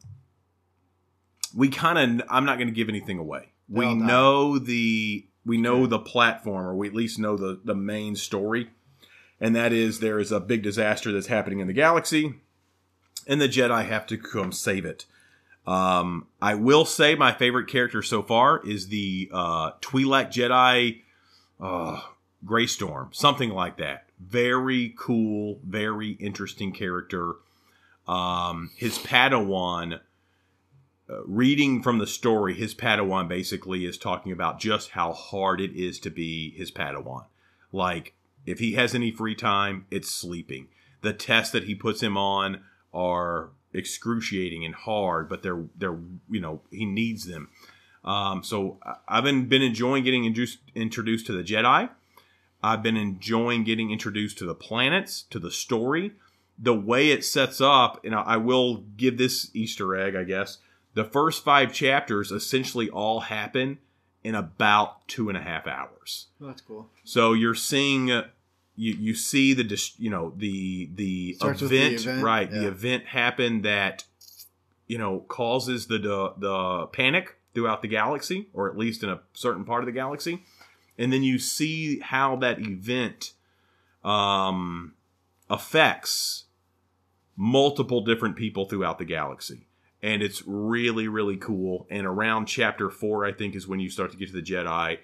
we kind of, I'm not going to give anything away. We
Well
know the, we know the platform, or we at least know the, the main story. And that is there is a big disaster that's happening in the galaxy, and the Jedi have to come save it. Um, I will say my favorite character so far is the uh, Twi'lek Jedi, uh, Greatstorm, something like that. Very cool, very interesting character. Um, his Padawan, uh, reading from the story, his Padawan basically is talking about just how hard it is to be his Padawan. Like, if he has any free time, it's sleeping. The test that he puts him on are excruciating and hard, but they're they're you know he needs them. Um, so I've been been enjoying getting introduced introduced to the Jedi. I've been enjoying getting introduced to the planets, to the story, the way it sets up. And I I will give this Easter egg, I guess. The first five chapters essentially all happen in about two and a half hours.
Oh, that's cool.
So you're seeing, uh, you you see the dis- you know the the
Starts
event,
the event,
right? The event happened that you know causes the, the the panic throughout the galaxy, or at least in a certain part of the galaxy, and then you see how that event um, affects multiple different people throughout the galaxy. And it's really, really cool. And around chapter four, I think, is when you start to get to the Jedi.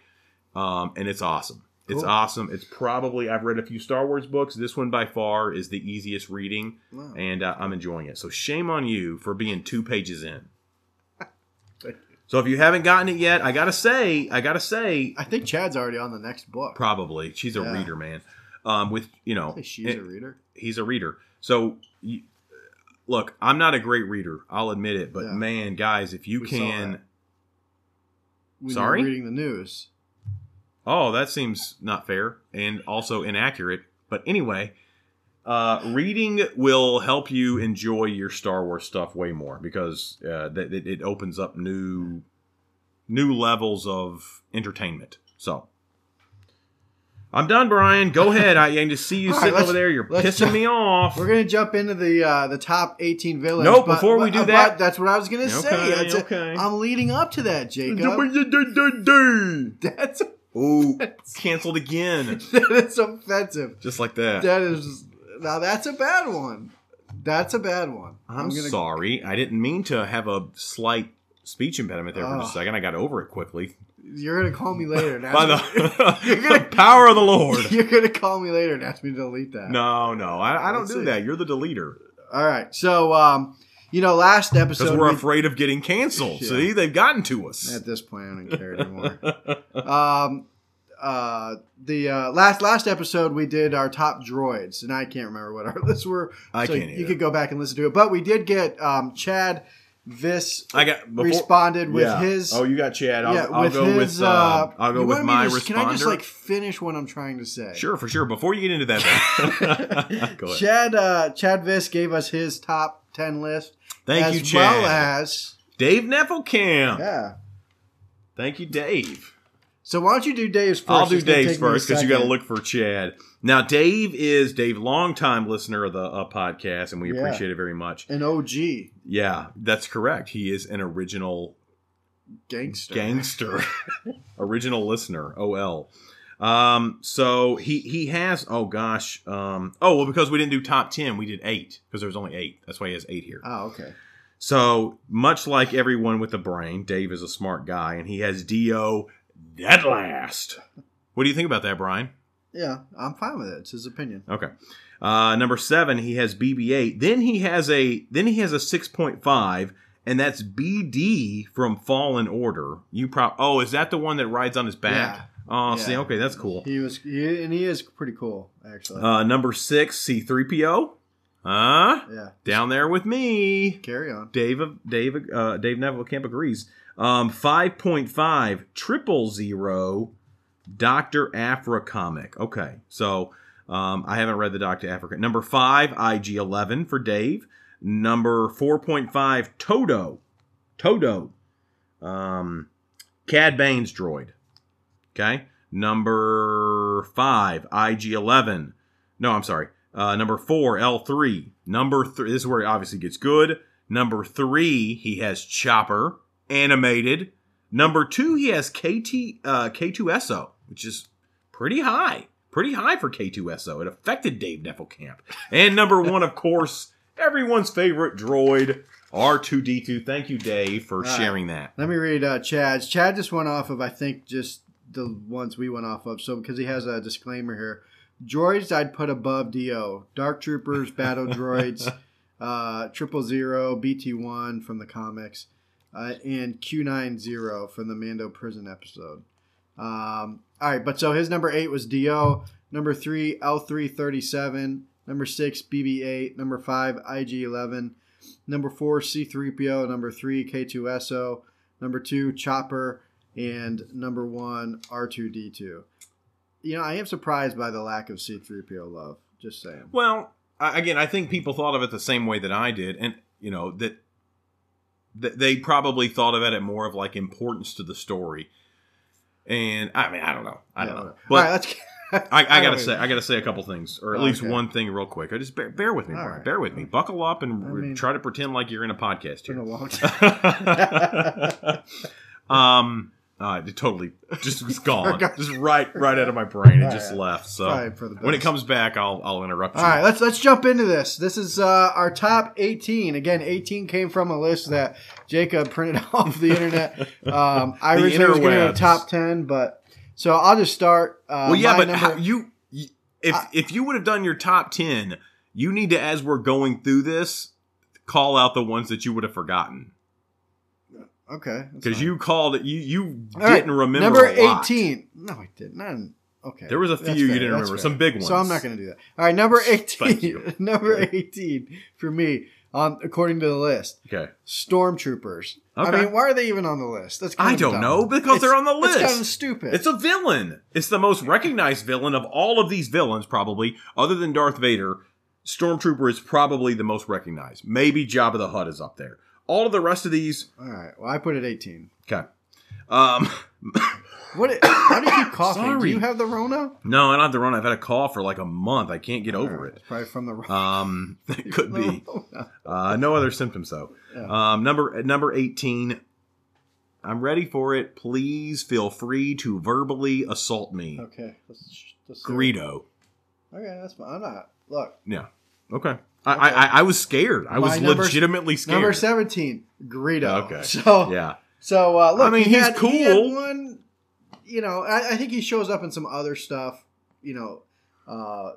Um, and it's awesome. It's
Cool.
awesome. It's probably, I've read a few Star Wars books. This one by far is the easiest reading.
Wow.
And uh, I'm enjoying it. So shame on you for being two pages in. So if you haven't gotten it yet, I gotta say, I gotta say,
I think Chad's already on the next book.
probably she's a
Yeah.
reader, man. Um, with you know,
she's
it-
a reader.
he's a reader. So, you, look, I'm not a great reader. I'll admit it. But
Yeah.
man, guys, if you
We
can,
that. We were
Sorry?
reading the news.
Oh, that seems not fair and also inaccurate. But anyway, uh, reading will help you enjoy your Star Wars stuff way more because uh, that it, it opens up new new levels of entertainment. So. I'm done, Brian. Go ahead. I, I can just see you
All right,
sitting
let's-
over there. You're pissing
jump-
me off.
We're gonna jump into the uh, the top 18 villains.
No,
but-
before we do
but
that-
that's what I was gonna say.
Okay,
That's a-
okay.
I'm leading up to that, Jacob. That's
Ooh, canceled again.
that is offensive.
Just like that.
That is now that's a bad one. That's a bad one.
I'm, sorry. I didn't mean to have a slight speech impediment there for
Oh.
just a second. I got over it quickly.
You're gonna call me later. And ask
By
You're
the
gonna-
power of the Lord.
You're gonna call me later and ask me to delete that.
No, no. I, I don't
Let's
do
see.
that. You're the deleter.
All right. So, um, you know, last episode
Because
episode
we're
we-
afraid of getting canceled.
Yeah.
See, they've gotten to us.
at this point, I don't care anymore. um, uh, the uh, last last episode we did our top droids, and I can't remember what our lists were.
I
so
can't
You could go back and listen to it, but we did get um, Chad Vis
I got before,
responded with
Yeah.
his.
Oh, you got Chad. I'll,
yeah,
I'll
with
go
his.
with. Uh,
uh,
I'll go with my
to just- Can I just like finish what I'm trying to say?
Sure, for sure. Before you get into that, go ahead.
Chad uh, Chad Viss gave us his top ten list,
Thank
as
you, Chad.
well as
Dave Neffelkamp.
yeah.
Thank you, Dave.
So why don't you do Dave's first?
I'll do
It's
Dave's
take me a
first because you got to look for Chad. Now, Dave is Dave, longtime listener of the uh, podcast, and we
Yeah.
appreciate it very much.
an OG
Yeah, that's correct. He is an original
gangster.
gangster, original listener. OL. Um, so he he has. Oh gosh. Um. Oh well, because we didn't do top ten, we did eight because there was only eight. That's why he has eight here.
Oh, okay.
So much like everyone with a brain, Dave is a smart guy, and he has Do dead last. What do you think about that, Brian?
Yeah, I'm fine with it. It's his opinion.
Okay. Uh, number seven, he has BB-8. Then he has a then he has a six point five, and that's BD from Fallen Order. You pro oh, is that the one that rides on his back?
Yeah.
Oh, see, okay, that's cool.
He was, he, and he is pretty cool, actually.
Uh, number six, C3PO. Huh?
yeah.
Down there with me.
Carry on.
Dave Dave uh, Dave Neffelkamp agrees. Um, five point five triple zero, Doctor Aphra comic. Okay, so um, I haven't read the Doctor Africa. Number five, IG eleven for Dave. Number four point five, Todo, Todo, um, Cad Bane's droid. Okay, number five, IG eleven. No, I'm sorry. Uh, number four, L3. Number three, this is where it obviously gets good. Number three, he has Chopper, animated. Number two, he has KT, uh, K2SO, which is pretty high. Pretty high for K2SO. It affected Dave Neffelkamp. And number one, of course, everyone's favorite droid, R2D2. Thank you, Dave, for
right.
sharing that.
Let me read uh, Chad's. Chad just went off of, I think, just the ones we went off of. So, because he has a disclaimer here. Droids I'd put above DO. Dark Troopers, Battle Droids, uh, Triple Zero, BT1 from the comics, uh, and Q90 from the Mando prison episode. Um, all right, but so his number eight was Do. Number three, L337. Number six, BB8. Number five, IG11. Number four, C3PO. Number three, K2SO. Number two, Chopper. And number one, R2D2. You know, I am surprised by the lack of C3PO love. Just saying.
Well, again, I think people thought of it the same way that I did, and you know that th- they probably thought of it at more of like importance to the story. And I mean, I don't know, I don't know, but
right.
I, I gotta say, I gotta say a couple things, or at least
Okay.
one thing, real quick. I just bear, bear with me, Brian.
right.
Bear with me. Buckle up and re-
mean-
try to pretend like you're in a podcast
It's been a
here.
long time.
um, uh, it totally just was gone,
Forgot.
just right, right out of my brain. It
All
just
right.
left. So
Probably for the
when it
best.
comes back, I'll I'll interrupt you.
All right, let's let's jump into this. This is uh, our top 18. Again, 18 came from a list that Jacob printed off the internet. Um, I
The
originally was going to
interwebs.
top 10, but so I'll just start. Uh,
well, yeah,
my
but
number-
how, you, you if if you would have done your top ten, you need to, as we're going through this, call out the ones that you would have forgotten
okay,
because you called it. You you
All right,
didn't remember
number. 18. No, I didn't. Okay,
There was a few you didn't remember,
fair.
some big ones.
So I'm not going to do that. All right, number 18. number 18 for me, on according to the list,
Okay,
stormtroopers. I mean, why are they even on the list? That's
I
of
don't
dumb.
know because they're on the
It's kind of
list.
stupid.
It's a villain. It's the most recognized villain of all of these villains, probably, other than Darth Vader. Stormtrooper is probably the most recognized. Maybe Jabba the Hutt is up there. All of the rest of these,
All right. Well, I put it 18.
okay. Um,
What? How do you keep coughing? Do you have the Rona?
no, I don't have the run. I've had a cough for like a month. I can't get over it.
It's probably from the Rona.
Um, it could be. Uh, no other symptoms though.
Yeah.
Um, number number eighteen. I'm ready for it. Please feel free to verbally assault me,
Okay. Let's, let's.
Greedo.
Okay, that's fine. I'm not. Look,
Yeah. Okay. I, I I- I was scared. I was
number-
legitimately scared.
number 17, Greedo.
Okay.
So,
Yeah.
so uh, look,
I mean,
he
he's
had, he
cool.
one. You know, I, I think he shows up in some other stuff. You know, uh,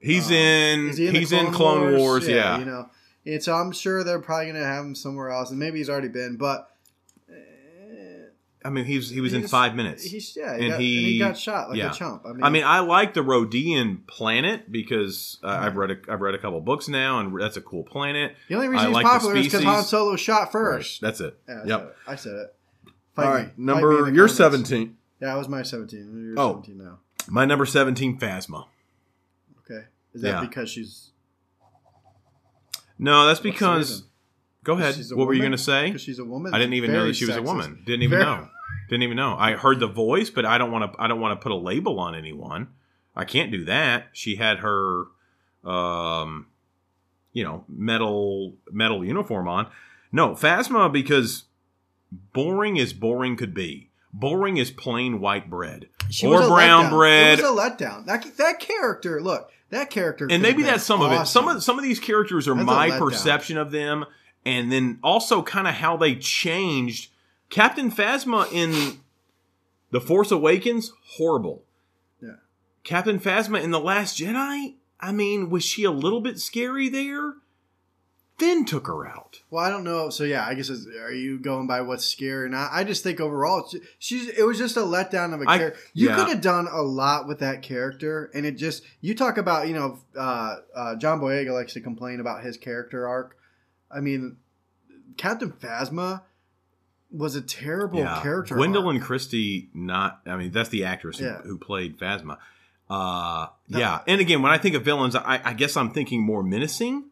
He's
Um,
in.
he in
he's in Clone Wars. yeah.
You know, and so I'm sure they're probably going to have him somewhere else, and maybe he's already been, but.
I mean, he was he was in five minutes.
He's yeah,
And
he, got, and
he-
he got shot like
yeah.
a chump. I mean,
I mean, I like the Rodian planet because uh, I've read a, I've read a couple books now, and that's a cool planet.
the only reason
I
he's
like
popular is because
species.
Han Solo was shot first.
Right, That's it.
Yeah, I
yep.
said it. I said it.
All
Fight me.
right,
Fight me
number you're 17.
Yeah, that was my 17. You're
Oh.
17 now.
My number 17, Phasma.
Okay. Is that
Yeah.
because she's
No, that's
What's
because. Go ahead. What were you going to say?
Because she's a woman.
I didn't even know that she was a woman. Didn't even
Very-
know. Didn't even know. I heard the voice, but I don't want to. I don't want to put a label on anyone. I can't do that. She had her, um, you know, metal metal uniform on. No, Phasma because boring as boring could be. Boring as plain white bread
She
or brown
letdown.
bread.
It was a letdown. That that character, look, that character,
and maybe that's some of it. Some of some of these characters are
That's
my perception of them, and then also kind of how they changed. Captain Phasma in The Force Awakens, horrible.
Yeah.
Captain Phasma in The Last Jedi, I mean, was she a little bit scary there? Then took her out.
Well, I don't know. So yeah, I guess are you going by what's scary or not? I just think overall, she's it was just a letdown of a
I-
character. You
yeah.
could have done a lot with that character, and it just you talk about you know uh, uh, John Boyega likes to complain about his character arc. I mean, Captain Phasma was a terrible character.
Gwendolyn
arc.
Christie, not. I mean, that's the actress who,
Yeah.
who played Phasma. Uh,
No.
yeah, and again, when I think of villains, I, I guess I'm thinking more menacing.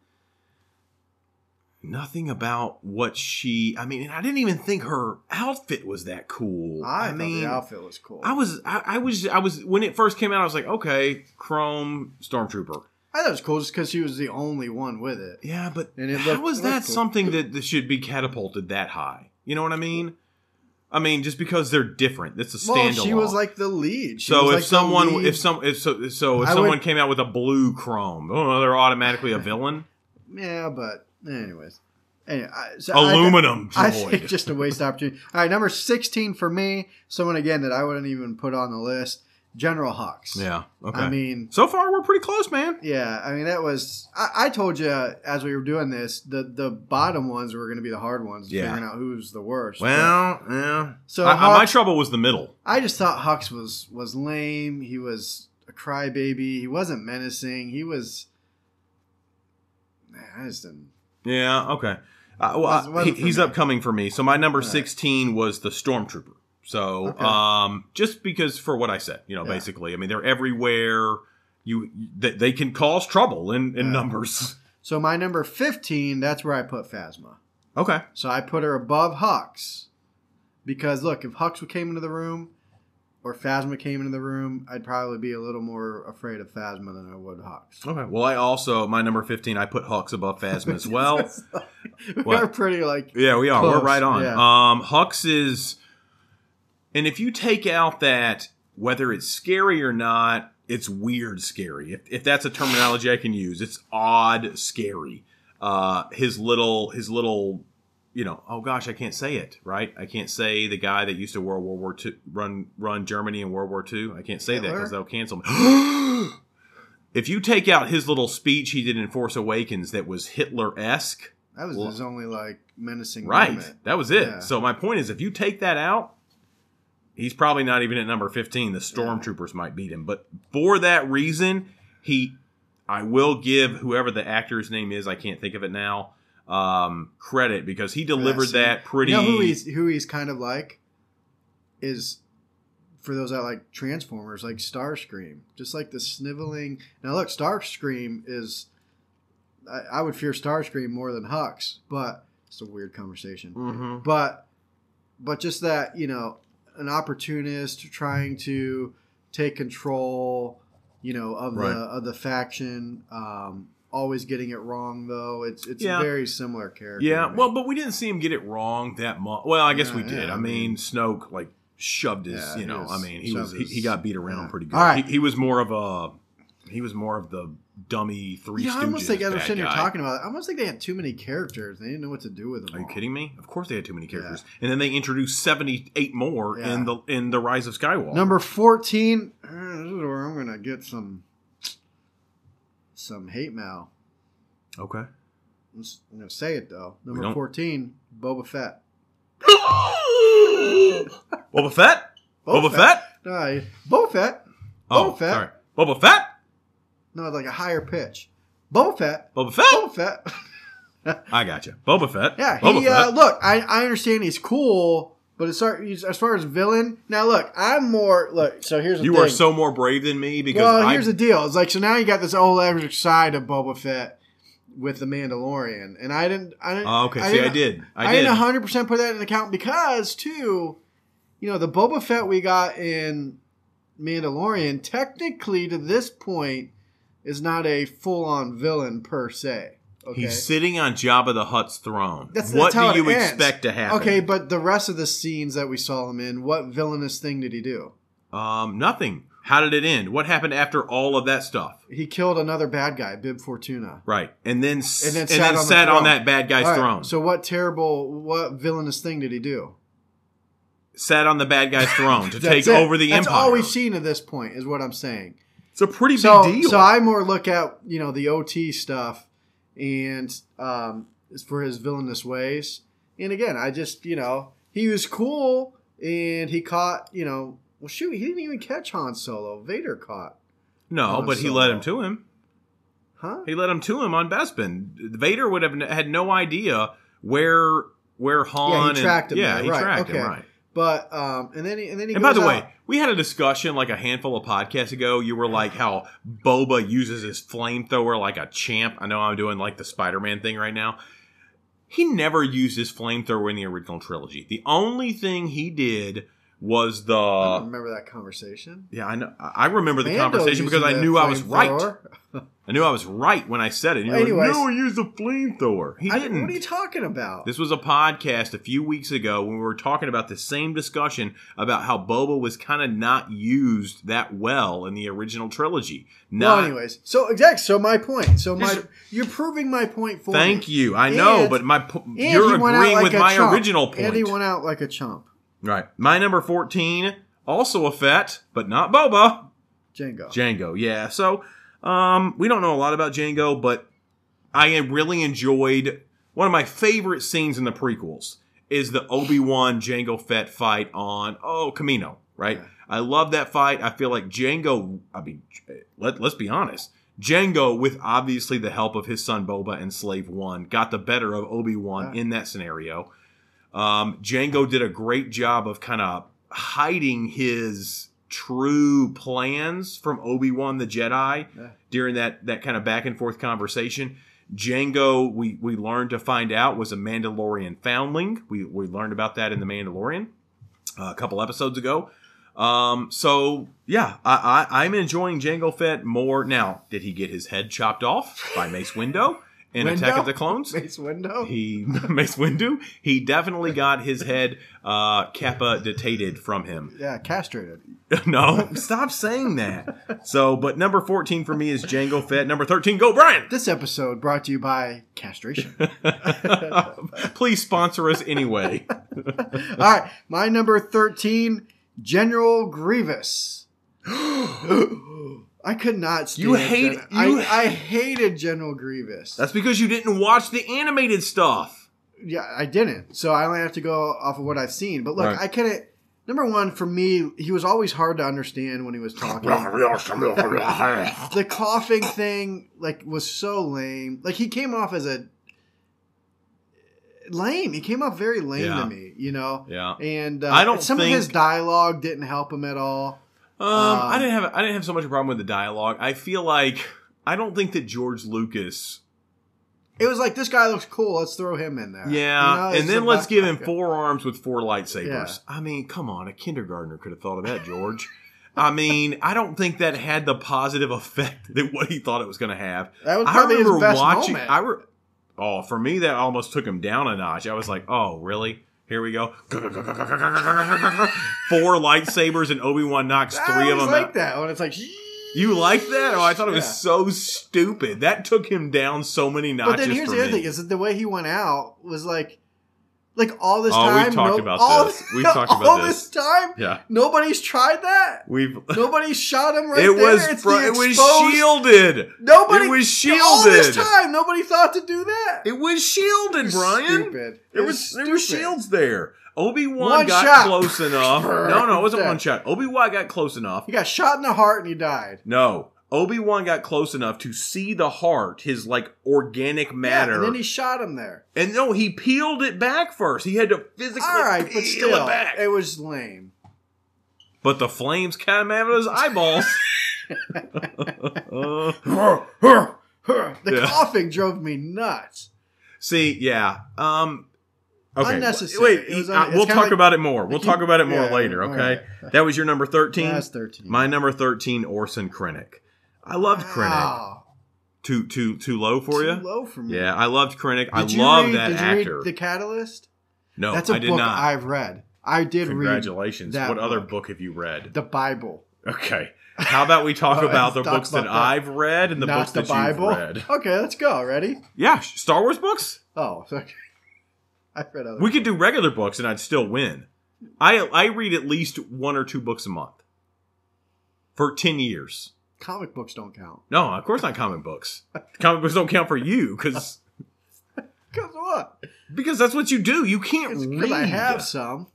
Nothing about what she. I mean, I didn't even think her outfit was that cool.
I,
I,
thought
mean,
the outfit was cool.
I was, I, I was, I was when it first came out. I was like, okay, Chrome Stormtrooper.
I thought it was cool just because she was the only one with it.
Yeah, but
And it
how was that
cool.
something that, that should be catapulted that high? You know what I mean? I mean, just because they're different, it's a
Well, she was like the lead. She
so if
like
someone, if some, if so, so if
I
someone
would-
came out with a blue Chrome, oh, they're automatically a villain.
yeah, but anyways, anyway, so
Aluminum
I
droid.
think just a waste opportunity. All right, number sixteen for me. Someone again that I wouldn't even put on the list. General Hux.
yeah. Okay.
I mean,
so far we're pretty close, man.
yeah. I mean, that was. I, I told you as we were doing this, the the bottom ones were going to be the hard ones,
Yeah.
figuring out who's the worst.
Well, yeah.
so
I, I- my trouble was the middle.
I just thought Hux was was lame. He was a crybaby. He wasn't menacing. He was. Man, I just didn't.
Yeah. Okay. Uh, well, he- he's upcoming for me. So my number
right.
sixteen was the Stormtrooper. So,
Okay.
um, just because for what I said, you know,
Yeah.
basically, I mean, they're everywhere. You, they, they can cause trouble in, in
Yeah.
numbers.
So my number fifteen, that's where I put Phasma.
Okay.
So I put her above Hux because look, if Hux came into the room or Phasma came into the room, I'd probably be a little more afraid of Phasma than I would Hux.
Okay. Well, I also my number fifteen. I put Hux above Phasma as well.
we
What?
are pretty like
Yeah, we are. We're right on.
yeah.
Um, Hux is, and if you take out that whether it's scary or not, it's weird scary. If, if that's a terminology I can use, it's odd scary. Uh, his little his little, you know, oh gosh, I can't say it right. I can't say the guy that used to World War War Two run run Germany in World War Two. I can't say that because they'll cancel me. if you take out his little speech he did in Force Awakens that was Hitler esque.
that was
Well-
his only like menacing
Right.
moment.
That was it.
Yeah.
So my point is if you take that out, he's probably not even at number 15. The stormtroopers might beat him. But for that reason, he I will give whoever the actor's name is, I can't think of it now, um, credit because he delivered
scene.
that pretty
You know who he's who he's kind of like is for those that like Transformers, like Starscream, just like the sniveling. Now look, Starscream is. I, I would fear Starscream more than Hux, but it's a weird conversation.
Mhm.
But but just that you know, an opportunist trying to take control, you know, of
Right.
the of the faction. Um, always getting it wrong though. It's it's
Yeah.
a very similar character.
Yeah,
me.
well, but we didn't see him get it wrong that much. Well, I guess
Yeah,
we did.
yeah,
I mean, Snoke like shoved his, you know, I mean, he was
shoved
he, he got beat around pretty good.
Right.
He, he was more of a he was more of the dummy three.
Yeah, I almost think as we're sitting here talking about it, I almost think they had too many characters. They didn't know what to do with them.
Are you
all.
kidding me? Of course they had too many characters, and then they introduced seventy eight more
Yeah.
in the in the Rise of Skywalker.
Number fourteen. uh, This is where I'm gonna get some some hate mail.
okay.
I'm gonna say it though. Number fourteen, Boba Fett.
Boba Fett. Boba Fett.
No, I- Boba Fett.
Oh,
Boba Fett.
sorry. Boba Fett.
No, like a higher pitch. Boba Fett.
Boba Fett.
Boba Fett.
I got you. Boba Fett.
Yeah,
Boba
he uh, look. I, I understand he's cool, but as far as far as villain, now look, I'm more look. So here's the
you
thing.
are so more brave than me because
well,
I
here's the deal. It's like so now you got this old average side of Boba Fett with the Mandalorian, and I didn't. I didn't.
Oh, okay, see, I
didn't-
did. I
I,
did.
didn't 100 percent put that in account because too, you know, the Boba Fett we got in Mandalorian technically to this point is not a full on villain per se. Okay.
He's sitting on Jabba the Hutt's throne.
That's-
what
that's
do you
ends.
expect to happen?
Okay, but the rest of the scenes that we saw him in, what villainous thing did he do?
Um, nothing. How did it end? What happened after all of that stuff?
He killed another bad guy, Bib Fortuna.
Right, and then
And then
and
sat
then
on the
sat on that bad guy's
right,
throne.
So what terrible, what villainous thing did he do?
sat on the bad guy's throne to take
it.
over the
That's
empire.
That's all we've seen at this point, is what I'm saying.
It's a pretty big
So,
deal.
so I more look at you know the OT stuff, and um, for his villainous ways. And again, I just you know he was cool, and he caught you know well shoot he didn't even catch Han Solo. Vader caught,
no,
Han
but he
Solo.
led him to him.
huh?
He led him to him on Bespin. Vader would have had no idea where where Han.
tracked him
yeah,
there,
he
right,
tracked
okay.
him right.
But um, and then he, and then he
And by the way, we had a discussion like a handful of podcasts ago. You were like how Boba uses his flamethrower like a champ. I know I'm doing like the Spider-Man thing right now. He never used his flamethrower in the original trilogy. The only thing he did was
I
the
don't remember that conversation.
yeah. I know. I remember the
Mando
conversation because I knew I was right. I knew I was right when I said it. And you were like, no, he used a flamethrower. He
I-
didn't.
what are you talking about?
This was a podcast a few weeks ago when we were talking about the same discussion about how Boba was kind of not used that well in the original trilogy. Not,
well, anyways, so exactly. So my point. So my you're proving my point for
Thank
me.
you. I know,
And-
but my you're
he went out
agreeing
like
with my
chump.
original point.
And he went out like a chump.
Right. My number 14, also a Fett, but not Boba.
Jango.
Jango. Yeah. So um, we don't know a lot about Jango, but I really enjoyed one of my favorite scenes in the prequels is the Obi Wan Jango Fett fight on oh Kamino. Right.
Yeah.
I love that fight. I feel like Jango. I mean, let let's be honest. Jango, with obviously the help of his son Boba and Slave One, got the better of Obi Wan
Yeah.
in that scenario. Um, Jango did a great job of kind of hiding his true plans from Obi Wan the Jedi
Yeah.
during that that kind of back and forth conversation. Jango, we we learned to find out was a Mandalorian foundling. We we learned about that in the Mandalorian uh, a couple episodes ago. Um, so yeah, I, I I'm enjoying Jango Fett more now. Did he get his head chopped off by Mace Windu in Attack of the Clones?
Mace Window.
He Mace Windu. He definitely got his head uh, kappa detated from him.
yeah, castrated.
no, stop saying that. So, but number fourteen for me is Jango Fett. Number thirteen, go Brian.
This episode brought to you by castration.
Please sponsor us anyway.
All right, my number 13, General Grievous. I could not stand
You hate-
Gen-
you-
I, I hated General Grievous.
That's because you didn't watch the animated stuff.
yeah, I didn't. So I only have to go off of what I've seen. But look,
Right.
I couldn't. Number one, for me, he was always hard to understand when he was talking. the coughing thing, like, was so lame. Like, he came off as a lame. He came off very lame
Yeah.
to me, you know.
Yeah.
And uh,
I don't
some of his dialogue didn't help him at all.
Um,
Uh,
I didn't have I didn't have so much a problem with the dialogue. I feel like I don't think that George Lucas.
It was like this guy looks cool. Let's throw him in there.
Yeah,
You know,
and then let's give him four arms with four lightsabers.
Yeah.
I mean, come on, a kindergartner could have thought of that, George. I mean, I don't think that had the positive effect that what he thought it was going to have.
That was
I
probably his
remember
best
watching.
moment.
I re- oh, for me, that almost took him down a notch. I was like, oh, really? Here we go. Four lightsabers and Obi Wan knocks
I
three of them
like
out.
that when it's like.
You like that? Oh, I thought it was
Yeah.
so stupid. That took him down so many notches.
But then here's the other
me.
thing: is that the way he went out was like, like all this
Oh,
time.
we've talked
no-
about
all,
this. We've talked about
all
this.
time.
Yeah,
Nobody's tried that.
we've.
Nobody's shot him right
it
there.
was
It's
fr-
the
it was shielded.
Nobody.
It was
All this time, nobody thought to do that.
It was shielded, Brian.
Stupid.
There
It
was there were shields there. Obi Wan got
shot.
close enough. No, no, it wasn't
Yeah.
one shot. Obi Wan got close enough.
He got shot in the heart and he died.
No, Obi Wan got close enough to see the heart, his like organic matter.
Yeah, and then he shot him there.
And no, he peeled it back first. He had to physically
All right,
peel
but still,
it back.
it was lame.
But the flames came out of his eyeballs.
The
Yeah.
coughing drove me nuts.
see, yeah. Um, okay.
Unnecessary.
Wait,
It
uh,
un-
we'll talk
like-
about it more. We'll talk about it more
yeah,
later. Okay.
right.
That was your number thirteen.
That's thirteen.
My number thirteen, Orson Krennic. I loved Krennic. Too too too low for
Too
you?
low for me.
Yeah, I loved Krennic. I
Did you
love
read-
that
did you
actor.
Read the Catalyst.
no,
That's a
I did
book
not.
I've read. I did read.
Congratulations.
that
What other
book.
have you read?
the Bible,
Okay. How about we talk
Oh,
about the books that,
about that.
I've read and the books
the
that
Bible.
you've read?
Okay, let's go. Ready?
Yeah, Star Wars books.
Oh, okay. I read other.
We could do regular books and I'd still win. I I read at least one or two books a month for ten years.
Comic books don't count.
No, of course not comic books. comic books don't count for you because
Cause what?
because that's what you do. You can't
Because
read.
I have some.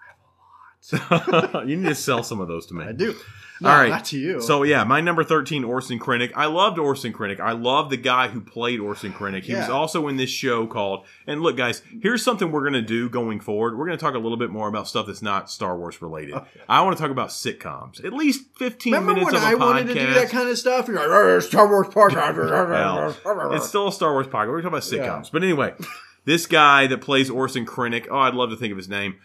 I have a lot.
you need to sell some of those to me.
I do. No,
All right.
not to you.
So yeah, my number thirteen, Orson Krennic. I loved Orson Krennic. I love the guy who played Orson Krennic. He was also in this show called. And look, guys, here's something we're gonna do going forward. We're gonna talk a little bit more about stuff that's not Star Wars related. I want to talk about sitcoms. At least fifteen
remember
minutes
when
of a
I
podcast.
wanted to do that kind of stuff? You're like, "Oh, Star Wars podcast.
Well, it's still a Star Wars podcast. We're talking about sitcoms.
Yeah.
But anyway, this guy that plays Orson Krennic, oh, I'd love to think of his name.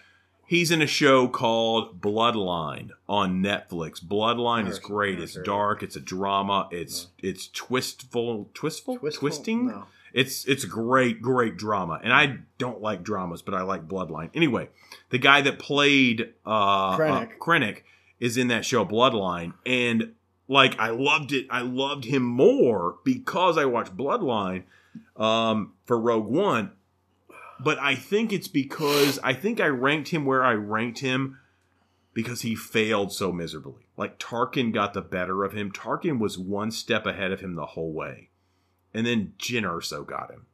He's in a show called Bloodline on Netflix. Bloodline is great. It's dark. It's a drama. It's it's twistful, twistful,
Twistful?
twisting.
No.
It's it's great, great drama. And I don't like dramas, but I like Bloodline. Anyway, the guy that played uh,
Krennic.
uh, Krennic is in that show Bloodline, and like I loved it. I loved him more because I watched Bloodline um, for Rogue One. But I think it's because I think I ranked him where I ranked him because he failed so miserably. Like Tarkin got the better of him. Tarkin was one step ahead of him the whole way. And then Jyn Erso got him.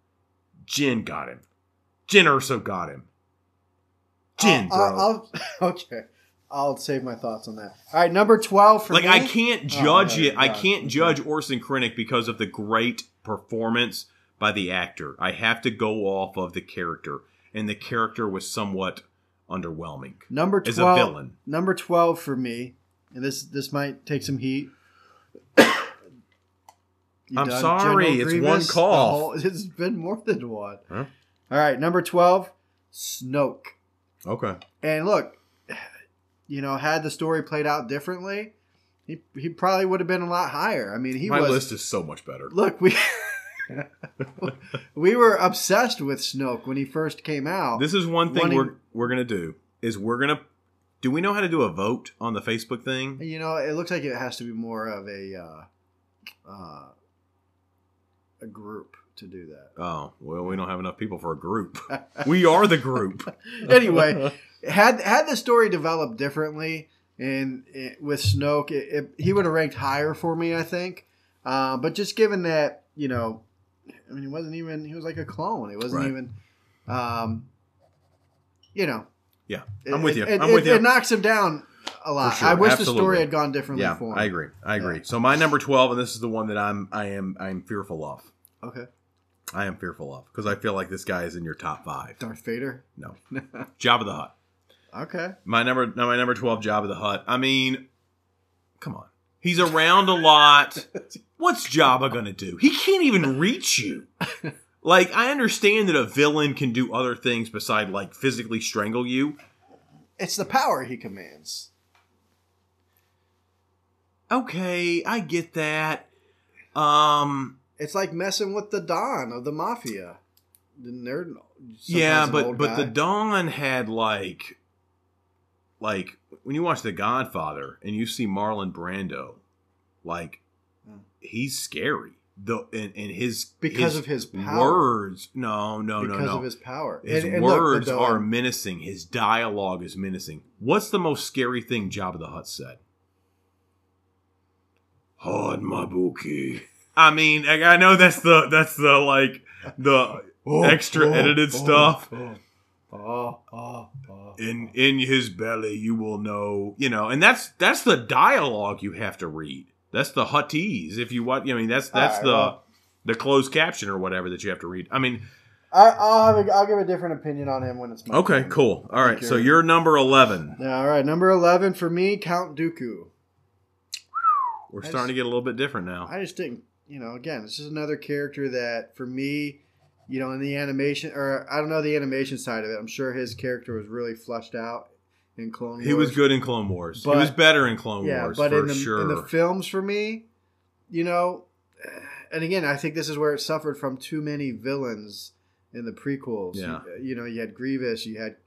Jyn got him. Jyn Erso got him. Jyn,
I'll,
bro.
I'll, I'll- okay. I'll save my thoughts on that. All right, number twelve for
like
me.
I can't
Oh,
judge
yeah,
it. I can't judge Orson Krennic because of the great performance by the actor. I have to go off of the character, and the character was somewhat underwhelming.
Number twelve
as a villain.
Number twelve for me, and this this might take some heat.
I'm
done,
sorry,
General
it's one
Grievous? The
cough.
whole- oh, it's been more than one.
Huh?
All right, number twelve, Snoke.
Okay.
And look, you know, had the story played out differently, he he probably would have been a lot higher. I mean, he
My
was.
list is so much better.
Look, we we were obsessed with Snoke when he first came out.
This is one thing
Wanting-
we're we're gonna do is we're gonna. Do we know how to do a vote on the Facebook thing?
you know, it looks like it has to be more of a uh, uh, a group to do that.
Oh well, we don't have enough people for a group. we are the group.
anyway, had had the story developed differently, and it, with Snoke, it, it, he would have ranked higher for me, I think. Uh, but just given that, you know, I mean, he wasn't even he was like a clone. He wasn't
Right.
even, um, you know.
Yeah, I'm with you.
It,
I'm
it-
with you.
It knocks him down a lot.
sure,
I wish the story had gone differently
yeah,
for him.
I agree. I agree.
Yeah.
So my number twelve, and this is the one that I'm I am I am fearful of.
Okay,
I am fearful of because I feel like this guy is in your top five.
Darth Vader.
No, Jabba the Hutt.
Okay,
My number, no, my number twelve, Jabba the Hutt. I mean, come on, he's around a lot. What's Jabba gonna do? He can't even reach you. Like, I understand that a villain can do other things beside like physically strangle you.
it's the power he commands.
Okay, I get that. Um,
It's like messing with the Don of the Mafia. Didn't they're
yeah,
sometimes an
but
old
but the
guy.
Dawn had like, like when you watch The Godfather and you see Marlon Brando, like
Hmm.
he's scary. The and, and his
Because of his power.
words. No, no,
because
no, no.
of his power.
His
And- and
words are menacing. His dialogue is menacing. What's the most scary thing Jabba the Hutt said? Hod Mabuki. I mean, I know that's the that's the like the
Oh,
extra
oh,
edited
oh,
stuff.
Oh, oh, oh.
In in his belly, you will know. You know, and that's that's the dialogue you have to read. That's the Huttese. If you want, I mean, that's that's
right,
the
well-
the closed caption or whatever that you have to read. I mean,
I, I'll have a, I'll give a different opinion on him when it's my
okay, cool. All right, so
you.
you're number eleven.
Yeah, all right, number eleven for me, Count Dooku.
We're
I
starting to get a little bit different now.
I just didn't, you know, again, this is another character that for me, you know, in the animation, or I don't know the animation side of it. I'm sure his character was really fleshed out in Clone Wars.
He was good in Clone Wars.
But-
he was better in Clone
yeah,
Wars
but
for
in the
sure.
in the films for me, you know, and again, I think this is where it suffered from too many villains in the prequels.
Yeah.
You, you know, you had Grievous, you had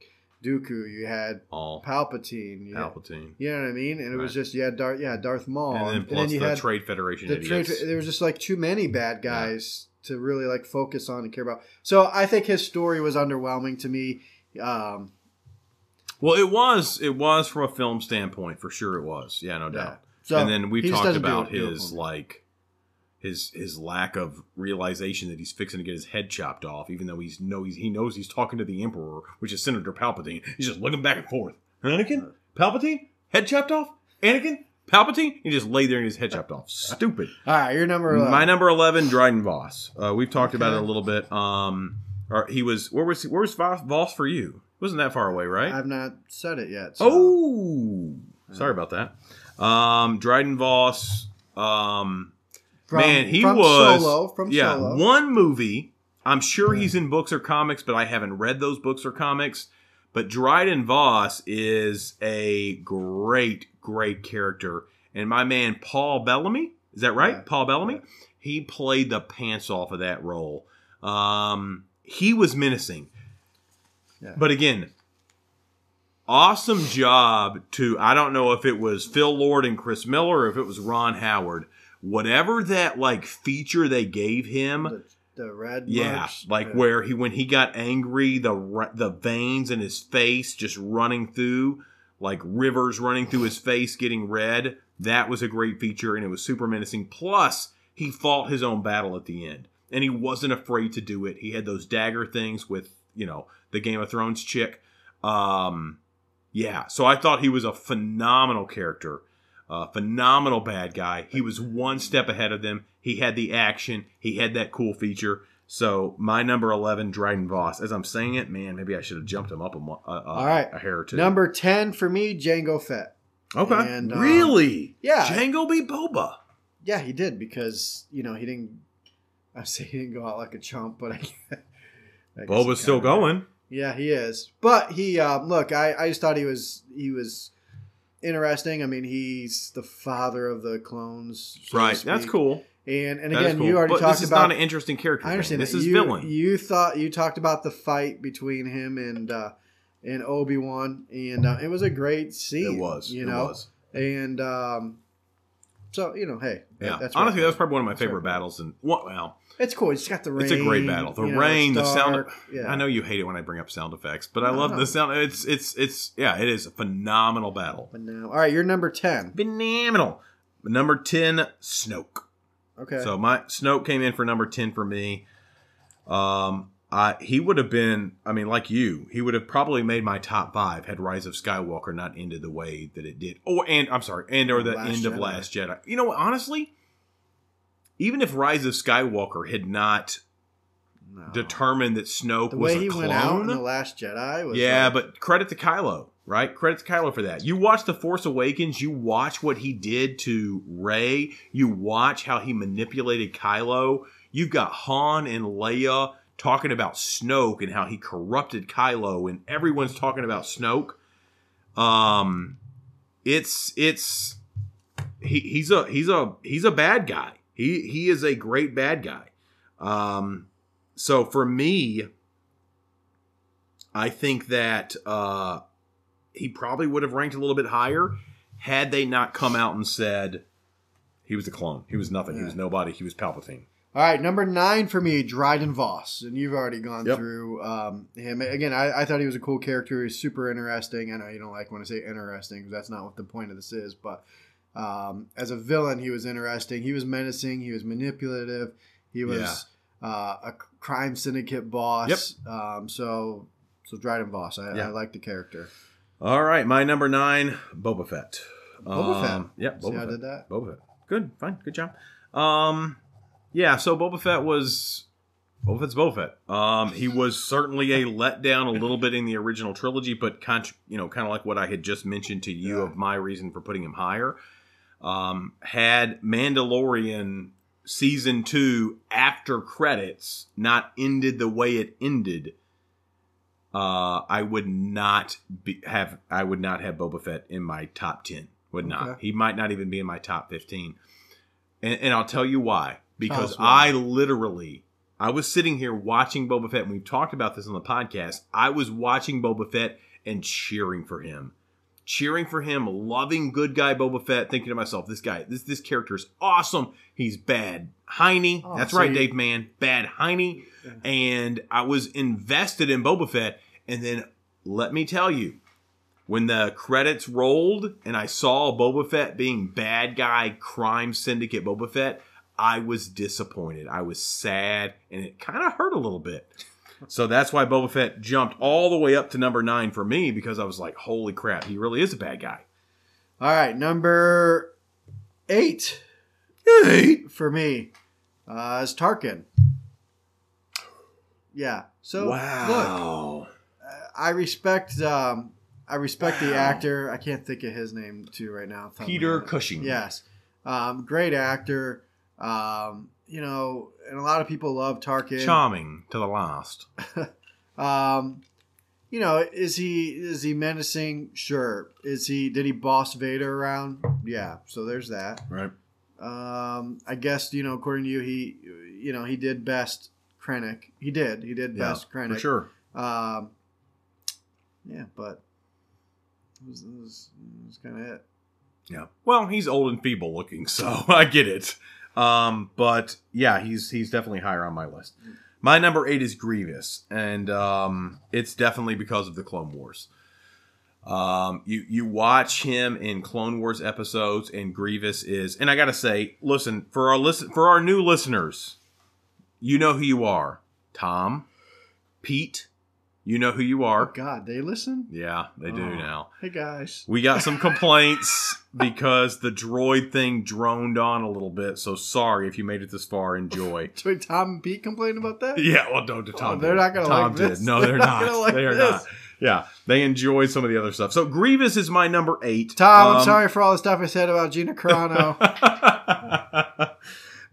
Dooku, you had
All
Palpatine, you, had-
Palpatine,
you know what I mean? And it was just you had Darth, yeah, Darth Maul,
and then
and,
plus
then you
the
had
Trade Federation
the trade.
idiots.
There was just like too many bad guys to really like focus on and care about. So I think his story was underwhelming to me. Um,
well, it was it was from a film standpoint for sure. It was, yeah, no doubt.
So
and then we've talked about
it- do it
his like his his lack of realization that he's fixing to get his head chopped off, even though he's know he's, he knows he's talking to the Emperor, which is Senator Palpatine. He's just looking back and forth. Anakin, Palpatine, head chopped off. Anakin, Palpatine. He just lay there and his head chopped off. Stupid.
All right, your number. 11.
My number eleven, Dryden Voss. Uh, we've talked about it a little bit. Um, or he was where was he, where was Voss, Voss for you? Wasn't that far away, right?
I've not said it yet. So.
oh, sorry about that. Um, Dryden Voss. Um,
From-
man, he
from
was
Solo. From
yeah
Solo.
one movie. I'm sure he's in books or comics, but I haven't read those books or comics. But Dryden Voss is a great, great character, and my man Paul Bellamy is that right?
Yeah.
Paul Bellamy.
Yeah.
He played the pants off of that role. Um, he was menacing,
Yeah.
but again, awesome job to I don't know if it was Phil Lord and Chris Miller or if it was Ron Howard. Whatever that like feature they gave him,
the, the red.
yeah,
marks.
like
Yeah.
where he when he got angry, the the veins in his face just running through, like rivers running through his face, getting red. That was a great feature, and it was super menacing. Plus, he fought his own battle at the end, and he wasn't afraid to do it. He had those dagger things with you know the Game of Thrones chick. Um, yeah, so I thought he was a phenomenal character. Phenomenal bad guy. He was one step ahead of them. He had the action. He had that cool feature. So my number eleven, Dryden Voss. As I'm saying it, man, maybe I should have jumped him up a, a, a,
All right.
a hair or two.
Number ten for me, Jango Fett.
okay,
and, um,
really?
yeah.
Jango B. Boba.
yeah, he did because you know he didn't. I say he didn't go out like a chump, but I. I guess
Boba's still going.
Yeah, he is. But he um, look, I, I just thought he was he was interesting. I mean, he's the father of the clones, so
Right. That's cool.
And and
That is
again,
cool.
you already
but
talked
this is
about.
not an interesting character.
I
thing.
understand
This
that.
is
you,
villain.
You thought you talked about the fight between him and uh, and Obi Wan, and uh, it was a great scene.
it was.
you
it
know,
was.
and um, so you know, hey,
Yeah.
that's
Honestly,
right.
that's probably one of my
That's
favorite
right.
battles. And what? Well,
it's cool. It's got the rain.
it's a great battle. The
you know,
rain, the sound.
yeah.
I know you hate it when I bring up sound effects, but I
No,
love
no.
the sound. It's it's it's yeah. It is a phenomenal battle.
But now, all right, you're number ten.
Phenomenal. Number ten, Snoke.
Okay.
So my Snoke came in for number ten for me. Um, I he would have been. I mean, like you, he would have probably made my top five had Rise of Skywalker not ended the way that it did. Oh, and I'm sorry, and or the
Last
end of Last Jedi. You know what? Honestly, even if Rise of Skywalker had not
No.
determined that Snoke
the
was
way
a
he
clone,
went out in the Last Jedi was
yeah,
like-
but credit to Kylo, right? Credit to Kylo for that. You watch The Force Awakens, you watch what he did to Rey, you watch how he manipulated Kylo. You've got Han and Leia talking about Snoke and how he corrupted Kylo, and everyone's talking about Snoke. Um, it's it's he, he's a he's a he's a bad guy. He he is a great bad guy. Um, so for me, I think that uh, he probably would have ranked a little bit higher had they not come out and said he was a clone. He was nothing. He was nobody. He was Palpatine.
All right, number nine for me, Dryden Voss, and you've already gone
Yep.
through um, him. Again, I, I thought he was a cool character. He's super interesting. I know you don't like when I say interesting because that's not what the point of this is. But um, as a villain, he was interesting. He was menacing. He was manipulative. He was uh, a crime syndicate boss. Um, so, so Dryden Voss, I,
Yeah.
I like the character.
All right, my number nine, Boba Fett.
Boba Fett.
Um, Yep,
See
Boba
I
Fett.
did that?
Boba Fett. Good, fine, good job. Um, yeah, so Boba Fett was Boba Fett's Boba Fett. Um, he was certainly a letdown a little bit in the original trilogy, but con- you know, kind of like what I had just mentioned to you
Yeah.
of my reason for putting him higher. Um, had Mandalorian season two after credits not ended the way it ended, uh, I would not be, have I would not have Boba Fett in my top ten. Would not.
Okay.
He might not even be in my top fifteen. And, and I'll tell you why. Because
why.
I literally, I was sitting here watching Boba Fett, and we've talked about this on the podcast. I was watching Boba Fett and cheering for him, cheering for him, loving good guy Boba Fett, thinking to myself, this guy, this this character is awesome. He's bad Heine.
Oh,
That's
so
right,
you-
Dave Man. Bad Heine. And I was invested in Boba Fett. And then let me tell you, when the credits rolled and I saw Boba Fett being bad guy crime syndicate Boba Fett, I was disappointed. I was sad and it kind of hurt a little bit. So that's why Boba Fett jumped all the way up to number nine for me because I was like, holy crap, he really is a bad guy.
All right, number eight
Eight.
for me uh, is Tarkin. Yeah. So look,
Wow.
I respect um, I respect the actor. I can't think of his name too right now. off the top of my
Peter. Cushing.
Yes, um, great actor. Um, you know, and a lot of people love Tarkin.
Charming to the last.
Um, you know, is he is he menacing? Sure. Is he? Did he boss Vader around? Yeah. So there's that.
Right.
Um, I guess you know, according to you, he you know he did best Krennic. He did. He did best Krennic.
For sure.
Um, yeah, but it was, was, was kind of it.
Yeah. Well, he's old and feeble looking, so I get it. Um, but yeah, he's he's definitely higher on my list. My number eight is Grievous, and um, it's definitely because of the Clone Wars. Um, you you watch him in Clone Wars episodes, and Grievous is, and I gotta say, listen for our listen for our new listeners, you know who you are, Tom, Pete, you know who you
Oh
are.
God, they listen.
Yeah, they do
Oh.
now.
Hey guys.
We got some complaints because the droid thing droned on a little bit. So sorry if you made it this far. Enjoy.
So wait, Tom and Pete complain about that.
Yeah, well, don't. Tom.
Oh, they're not gonna like
did.
this.
No, they're,
They're
not.
not like
they are
this.
not. yeah, they enjoy some of the other stuff. So Grievous is my number eight.
Tom, I'm
Um,
sorry for all the stuff I said about Gina Carano.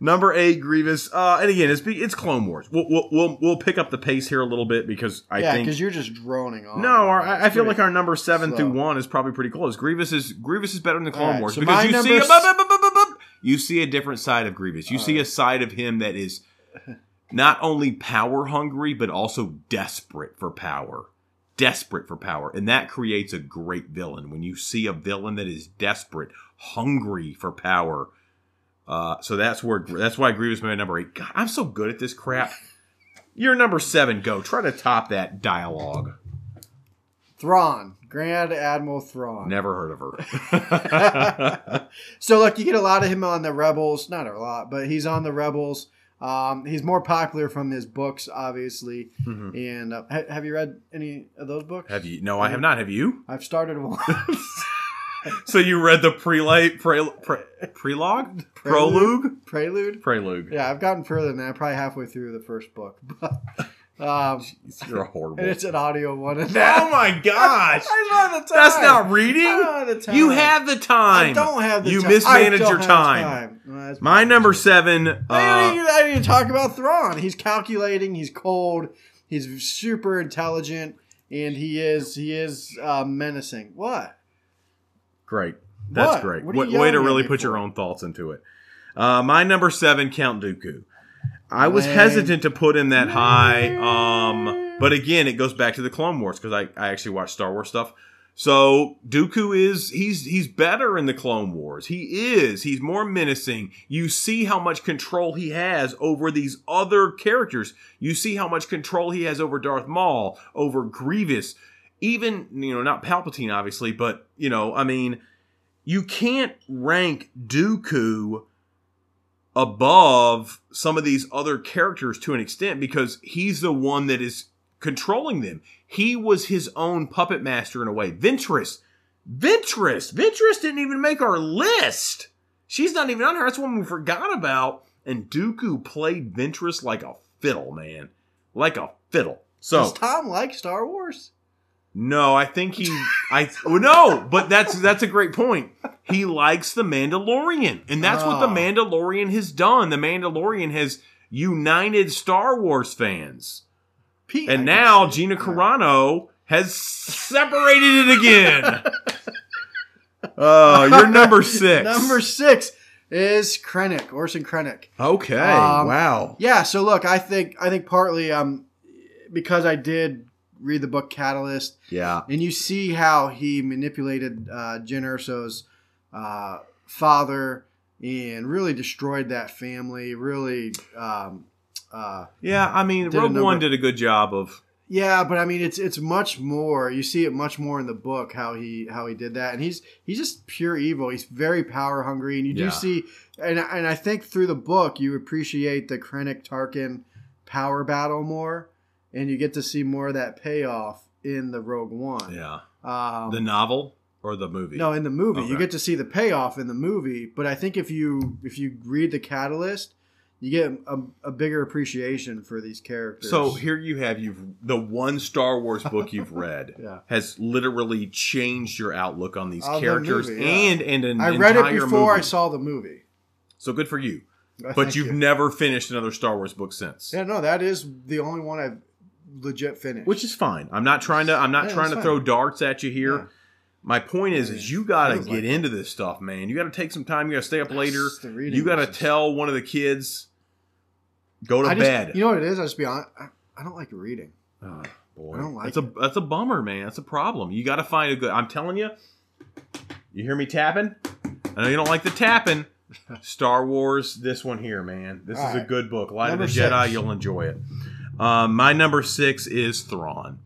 Number eight, Grievous, uh, and again, it's it's Clone Wars. We'll, we'll we'll we'll pick up the pace here a little bit because I
yeah,
think
because you're just droning on.
no, our, I, I feel like our number seven
slow.
through one is probably pretty close. Grievous is Grievous is better than the Clone
Alright,
Wars
so
because you see a, you see a different side of Grievous. You see a side of him that is not only power hungry but also desperate for power. Desperate for power, and that creates a great villain. When you see a villain that is desperate, hungry for power, uh, so that's where that's why Grievous made number eight. God, I'm so good at this crap. You're number seven. Go try to top that dialogue.
Thrawn, Grand Admiral Thrawn.
Never heard of her.
So look, you get a lot of him on the Rebels. Not a lot, but he's on the Rebels. Um, he's more popular from his books, obviously.
Mhm.
And uh, ha- have you read any of those books?
Have you? No, I have not. Have you?
I've started one.
So you read the prelate, pre, pre, prelogue, prologue,
Prelude.
prelude.
Yeah, I've gotten further than that. Probably halfway through the first book. But, um,
You're horrible.
and it's an audio one. And
oh my gosh,
I don't have the time.
that's not
I
reading.
don't have the time.
You have the time.
I don't have the
You
time.
mismanage
I don't
your time.
Well,
My number seven.
I
Uh,
didn't, I didn't talk about Thrawn. He's calculating. He's cold. He's super intelligent, and he is he is uh, menacing. What?
Great. That's
What?
great.
What
Way, way to really put your own thoughts into it. Uh, my number seven, Count Dooku. I was
Lame.
hesitant to put him that high, um, but again, it goes back to the Clone Wars because I, I actually watch Star Wars stuff. So Dooku is he's he's better in the Clone Wars. He is. He's more menacing. You see how much control he has over these other characters. You see how much control he has over Darth Maul, over Grievous, even you know not Palpatine obviously, but you know I mean you can't rank Dooku above some of these other characters to an extent because he's the one that is controlling them. He was his own puppet master in a way. Ventress, Ventress, Ventress didn't even make our list. She's not even on here. That's one we forgot about. And Dooku played Ventress like a fiddle, man, like a fiddle. So
Does Tom like Star Wars?
No, I think he. I well, no, but that's that's a great point. He likes the Mandalorian, and that's what the
Oh.
Mandalorian has done. The Mandalorian has united Star Wars fans,
Pete, I
and
can
now
see.
Gina. Carano has separated it again. Oh, you're number six.
Number six is Krennic, Orson Krennic.
Okay.
Um,
wow.
Yeah, so look, I think I think partly um because I did read the book Catalyst,
Yeah.
and you see how he manipulated uh, Jyn Erso's uh, father and really destroyed that family. Really, um, uh,
Yeah. I mean, Rogue
number-
One did a good job of.
yeah, but I mean, it's it's much more. You see it much more in the book how he how he did that, and he's he's just pure evil. He's very power hungry, and you
Yeah.
do see, and and I think through the book you appreciate the Krennic Tarkin power battle more, and you get to see more of that payoff in the Rogue One.
Yeah.
Um,
The novel or the movie?
no, in the movie, you get to see the payoff in the movie. But I think if you if you read the Catalyst, you get a, a bigger appreciation for these characters.
So here you have you've the one Star Wars book you've read
Yeah.
has literally changed your outlook on these
On the
characters
movie, yeah.
and and an
I read it before I saw the movie.
So good for you. But you've
you.
never finished another Star Wars book since.
yeah, no, that is the only one I've legit finish,
Which is fine. I'm not trying to I'm not
Yeah,
trying to
fine.
throw darts at you here.
Yeah.
My point is, is you got to get
like
into this stuff, man. You got to take some time. You got to stay up later.
It's the reading
You got to tell one of the kids, go to
I just,
bed.
You know what it is? I just be honest. I, I don't like reading.
Oh, boy.
I don't like
that's a that's a bummer, man. That's a problem. You got to find a good. I'm telling you. You hear me tapping? I know you don't like the tapping. Star Wars, this one here, man. This
All
is a good book. Light
Number
of the Jedi,
six.
you'll enjoy it. Um, my number six is Thrawn.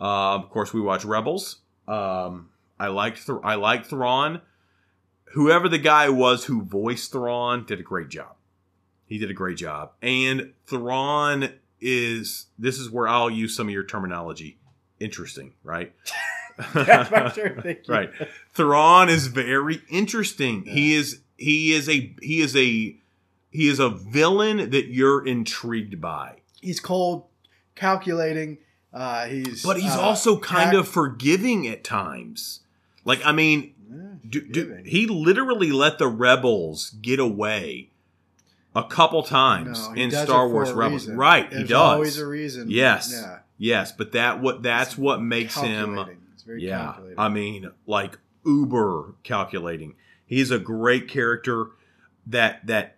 Uh, of course, we watch Rebels. Um, I liked Th- I liked Thrawn. Whoever the guy was who voiced Thrawn did a great job. He did a great job. And Thrawn is this is where I'll use some of your terminology. Interesting, right?
That's my turn. Thank you.
right. Thrawn is very interesting. He is he is a he is a he is a villain that you're intrigued by.
He's cold, calculating, Uh, he's
But he's
uh,
also kind of forgiving at times. Like, I mean,
Yeah,
do, do, he literally let the rebels get away a couple times
No,
in Star Wars Rebels.
reason.
Right,
There's
he does.
always a reason.
Yes.
Yeah.
Yes, but that what that's what makes him
It's very
yeah.
calculating.
I mean, like uber calculating. He's a great character that that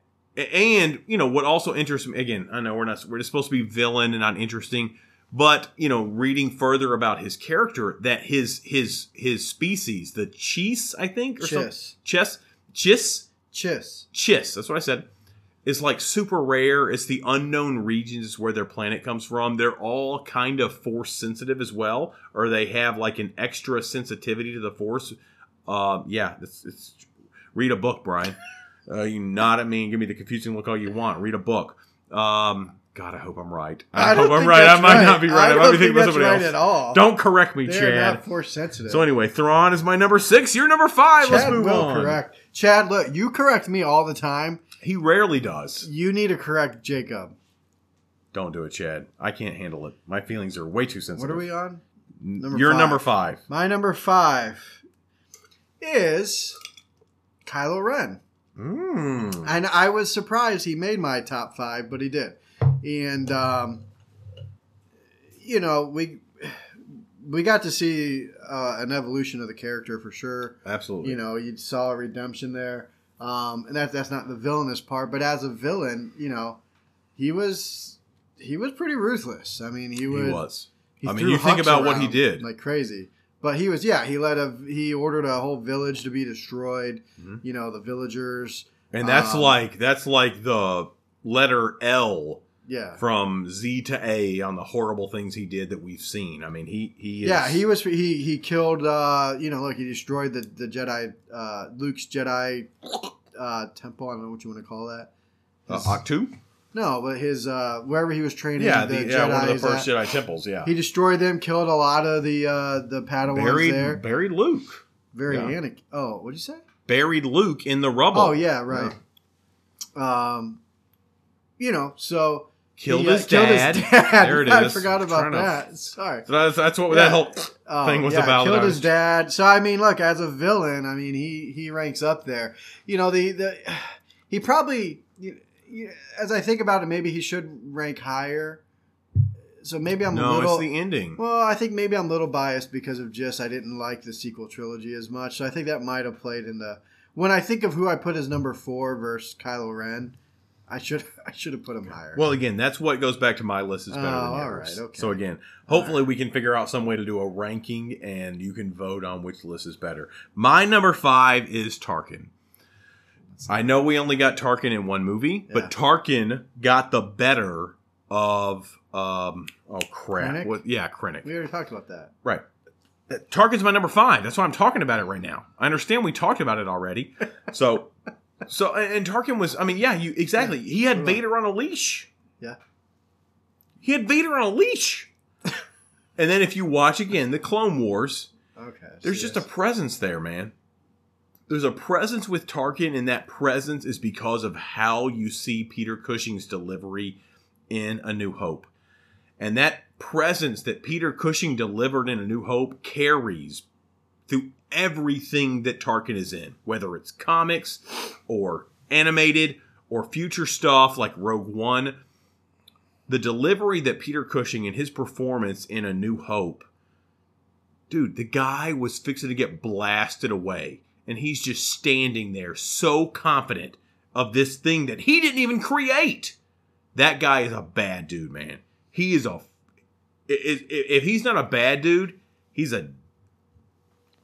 and you know what also interests me again, I know we're not we're just supposed to be villain and not interesting, but you know, reading further about his character that his his his species, the Chis, I think or something.
Chiss.
Chess Chis
Chiss.
Chiss, that's what I said. Is like super rare. It's the unknown regions where their planet comes from. They're all kind of force sensitive as well, or they have like an extra sensitivity to the force. Uh, yeah, it's, it's read a book, Brian. Uh, you nod at me and give me the confusing look all you want. Read a book. Um, God, I hope I'm right. I,
don't
hope I'm right. I might not be right. I,
I
might be
think
thinking about somebody
right
else.
at all.
Don't correct me,
They're
Chad.
not force sensitive.
So anyway, Thrawn is my number six. You're number five. Let's move
will
on.
correct. Chad, look, you correct me all the time.
He rarely does.
You need to correct Jacob.
Don't do it, Chad. I can't handle it. My feelings are way too sensitive.
What are we on? Number
You're
five.
number five.
My number five is Kylo Ren.
Mm.
And I was surprised he made my top five, but he did. And um, you know, we we got to see uh, an evolution of the character for sure.
Absolutely.
You know, you saw a redemption there, um, and that that's not the villainous part. But as a villain, you know, he was he was pretty ruthless. I mean, he
he was.
he
I mean, you think about what he did.
like crazy. But he was, yeah, he let a he ordered a whole village to be destroyed.
Mhm.
You know, the villagers.
And that's
um,
like that's like the letter L
Yeah,
from Z to A on the horrible things he did that we've seen. I mean, he he is,
yeah, he was he he killed. uh You know, look, he destroyed the the Jedi, uh Luke's Jedi uh temple. I don't know what you want to call that.
uh, Octu.
No, but his uh wherever he was training
Yeah,
the,
the, yeah, one of the first
at,
Jedi temples. Yeah,
he destroyed them, killed a lot of the uh the Padawans
buried
there.
buried Luke.
Very
yeah.
Anakin. Oh, what'd you say?
Buried Luke in the rubble.
Oh yeah, right. Um, you know, so
Killed,
he, uh,
his, dad. There it is.
I forgot about
Trying to-
that. Sorry.
So that's, that's what
Yeah.
that whole
Oh,
thing was
yeah,
about.
Killed his dad. So I mean, look, as a villain, I mean, he he ranks up there. You know, the the he probably, you, you, as I think about it, maybe he should rank higher. So maybe I'm a
No,
little.
it's the ending.
well, I think maybe I'm a little biased because of just I didn't like the sequel trilogy as much. So I think that might have played in the when I think of who I put as number four versus Kylo Ren. I should I should have put him higher.
Well, again, that's what goes back to my list is better
Oh,
than
all
yours.
right, okay.
So again, hopefully we can figure out some way to do a ranking, and you can vote on which list is better. My number five is Tarkin. I know we only got Tarkin in one movie,
Yeah.
but Tarkin got the better of um oh crap
Krennic?
what yeah Krennic
we already talked about that.
right. Uh, Tarkin's my number five. That's why I'm talking about it right now. I understand we talked about it already. So, so and Tarkin was. I mean, yeah, you exactly. He had. Vader on a leash.
Yeah.
He had Vader on a leash. and then if you watch again the Clone Wars,
Okay.
there's just a presence there, man. There's a presence with Tarkin, and that presence is because of how you see Peter Cushing's delivery in A New Hope. And that presence that Peter Cushing delivered in A New Hope carries through everything that Tarkin is in, whether it's comics or animated or future stuff like Rogue One. The delivery that Peter Cushing and his performance in A New Hope dude, the guy was fixing to get blasted away, and he's just standing there so confident of this thing that he didn't even create. That guy is a bad dude, man. He is a. If he's not a bad dude, he's a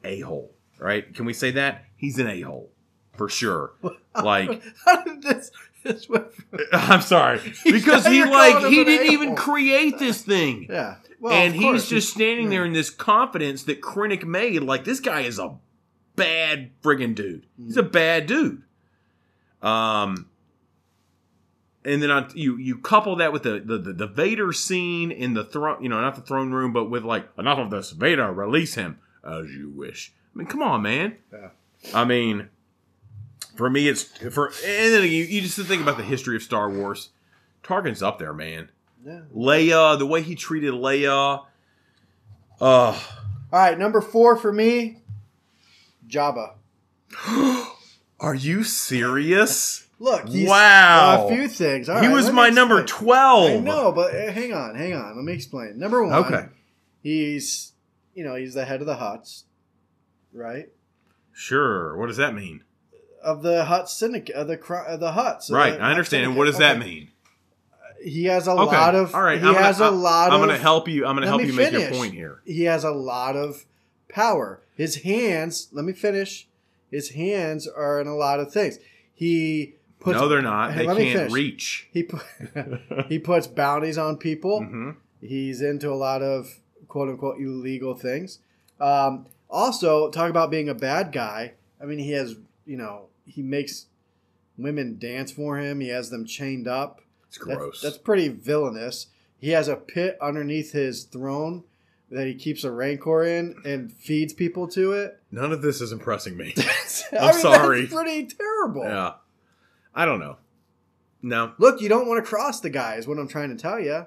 a hole, right? Can we say that? He's an a hole for sure. Like,
How did this this
I'm sorry because he like he didn't
a-hole.
even create this thing
Yeah. Well,
and he's just standing there in this confidence that Krennic made. Like this guy is a bad friggin' dude. He's a
Mm.
bad dude. Um, and then on, you you couple that with the, the the the Vader scene in the throne, you know, not the throne room, but with like enough of this Vader, release him as you wish. I mean, come on, man.
Yeah.
I mean, for me, it's for and then you, you just think about the history of Star Wars. Tarkin's up there, man.
Yeah.
Leia, the way he treated Leia, Oh,
All right, number four for me, Jabba.
are you serious?
Look, he's
Wow.
a few things. All
he
right,
was my number twelve.
I know, but uh, hang on, hang on. Let me explain. Number one,
Okay,
he's you know he's the head of the Hutts, right?
sure. What does that mean?
Of the Hutt syndicate, of the of the Hutts.
right,
the
I understand.
syndicate.
What does that mean?
He has a
Okay,
lot of.
all right.
He
I'm
has
gonna,
a lot
I'm
of.
going to help you. I'm going to help you make your point here.
He has a lot of power. His hands. Let me finish. His hands are in a lot of things. He puts.
no, they're not.
Hey,
They
let
can't
finish.
reach.
He put, he puts bounties on people.
hmm
He's into a lot of quote unquote illegal things. Um, also, talk about being a bad guy. I mean, he has, you know, he makes women dance for him. He has them chained up.
It's
That's-
gross.
That's, pretty villainous. He has a pit underneath his throne that he keeps a rancor in and feeds people to it.
None of this is impressing me.
I mean,
sorry.
Pretty terrible.
yeah, I don't know. No,
Look, you don't want to cross the guy, is what I'm trying to tell you.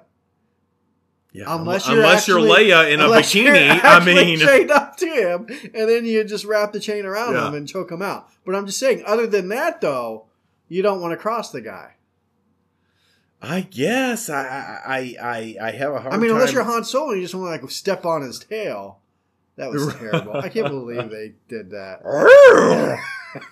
yeah.
Unless
un-
you're
unless you're Leia in a bikini, I mean,
chained up to him, and then you just wrap the chain around
Yeah.
him and choke him out. But I'm just saying, other than that, though, you don't want to cross the guy.
I guess I I I, I have a hard
I mean, unless
time-
you're Han Solo, and you just want to like step on his tail. That was terrible. I can't believe they did that.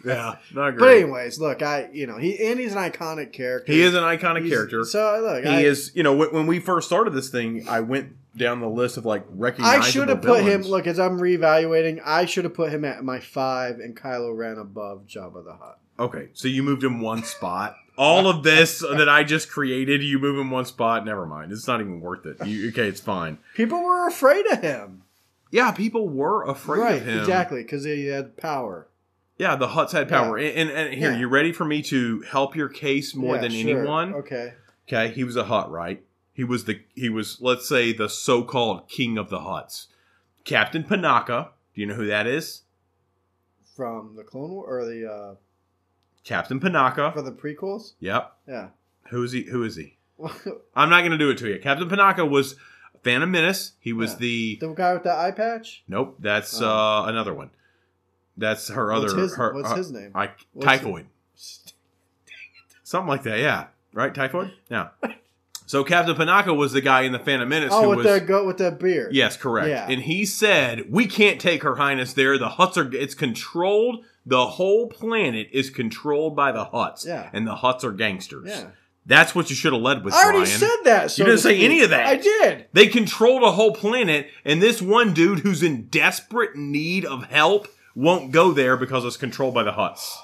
yeah, not
But anyways, look, I you know he and he's an iconic character.
he is an iconic
He's-
character.
So look,
he
I,
is, you know, when, when we first started this thing, I went down the list of like recognizable.
I should have put him. Look, as I'm reevaluating, I should have put him at my five and Kylo Ren above Jabba the Hutt.
Okay, so you moved him one spot. All of this that I just created, you move in one spot. Never mind. It's not even worth it. You, okay, it's fine.
People were afraid of him.
Yeah, people were afraid
right,
of him.
exactly, because he had power.
Yeah, the Hutts had power. And, and, and here,
Yeah.
you ready for me to help your case more
Yeah,
than
sure.
anyone?
Okay.
Okay, he was a Hutt, right? He was the he was let's say the so-called king of the Hutts. Captain Panaka. Do you know who that is?
From the Clone War or the uh,
Captain Panaka.
for the prequels.
Yep.
Yeah.
Who is he? Who is he? I'm not going to do it to you. Captain Panaka was Phantom Menace. He was
Yeah.
the
the guy with the eye patch.
Nope, that's
Oh.
uh, another one. That's her
What's
other.
his-
her,
what's
her-
his name?
I,
What's
typhoid. Something like that. Yeah. Right. Typhoid. Yeah. So Captain Panaka was the guy in the Phantom Menace
Oh,
who
with
was.
the goat with the beard.
Yes, correct.
Yeah.
And he said, "We can't take Her Highness there. The Hutts are. It's controlled. The whole planet is controlled by the Hutts.
Yeah.
And the Hutts are gangsters.
Yeah.
That's what you should have led with,
I already
Brian.
said that. So
You didn't say any of that.
I did.
They controlled a whole planet, and this one dude who's in desperate need of help won't go there because it's controlled by the Hutts.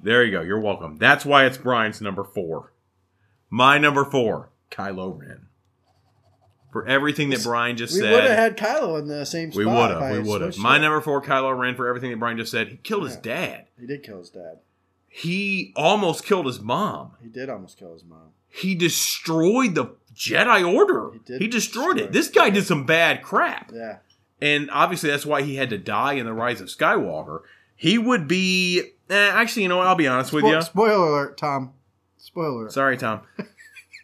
There you go. You're welcome. That's why it's Brian's number four. My number four, Kylo Ren. For everything that Brian just
We
said, We
would have had Kylo in the same spot.
we would have. We would have. My number four, Kylo Ren. For everything that Brian just said, he killed his dad.
He did kill his dad.
He almost killed his mom.
He did almost kill his mom.
He destroyed the Jedi Order.
He
He, destroyed
destroy
it. This guy did some bad crap.
Yeah.
And obviously, that's why he had to die in the Rise of Skywalker. He would be. Eh, actually, you know what? I'll be honest with you.
Spoiler alert, Tom. Spoiler.
Sorry, Tom.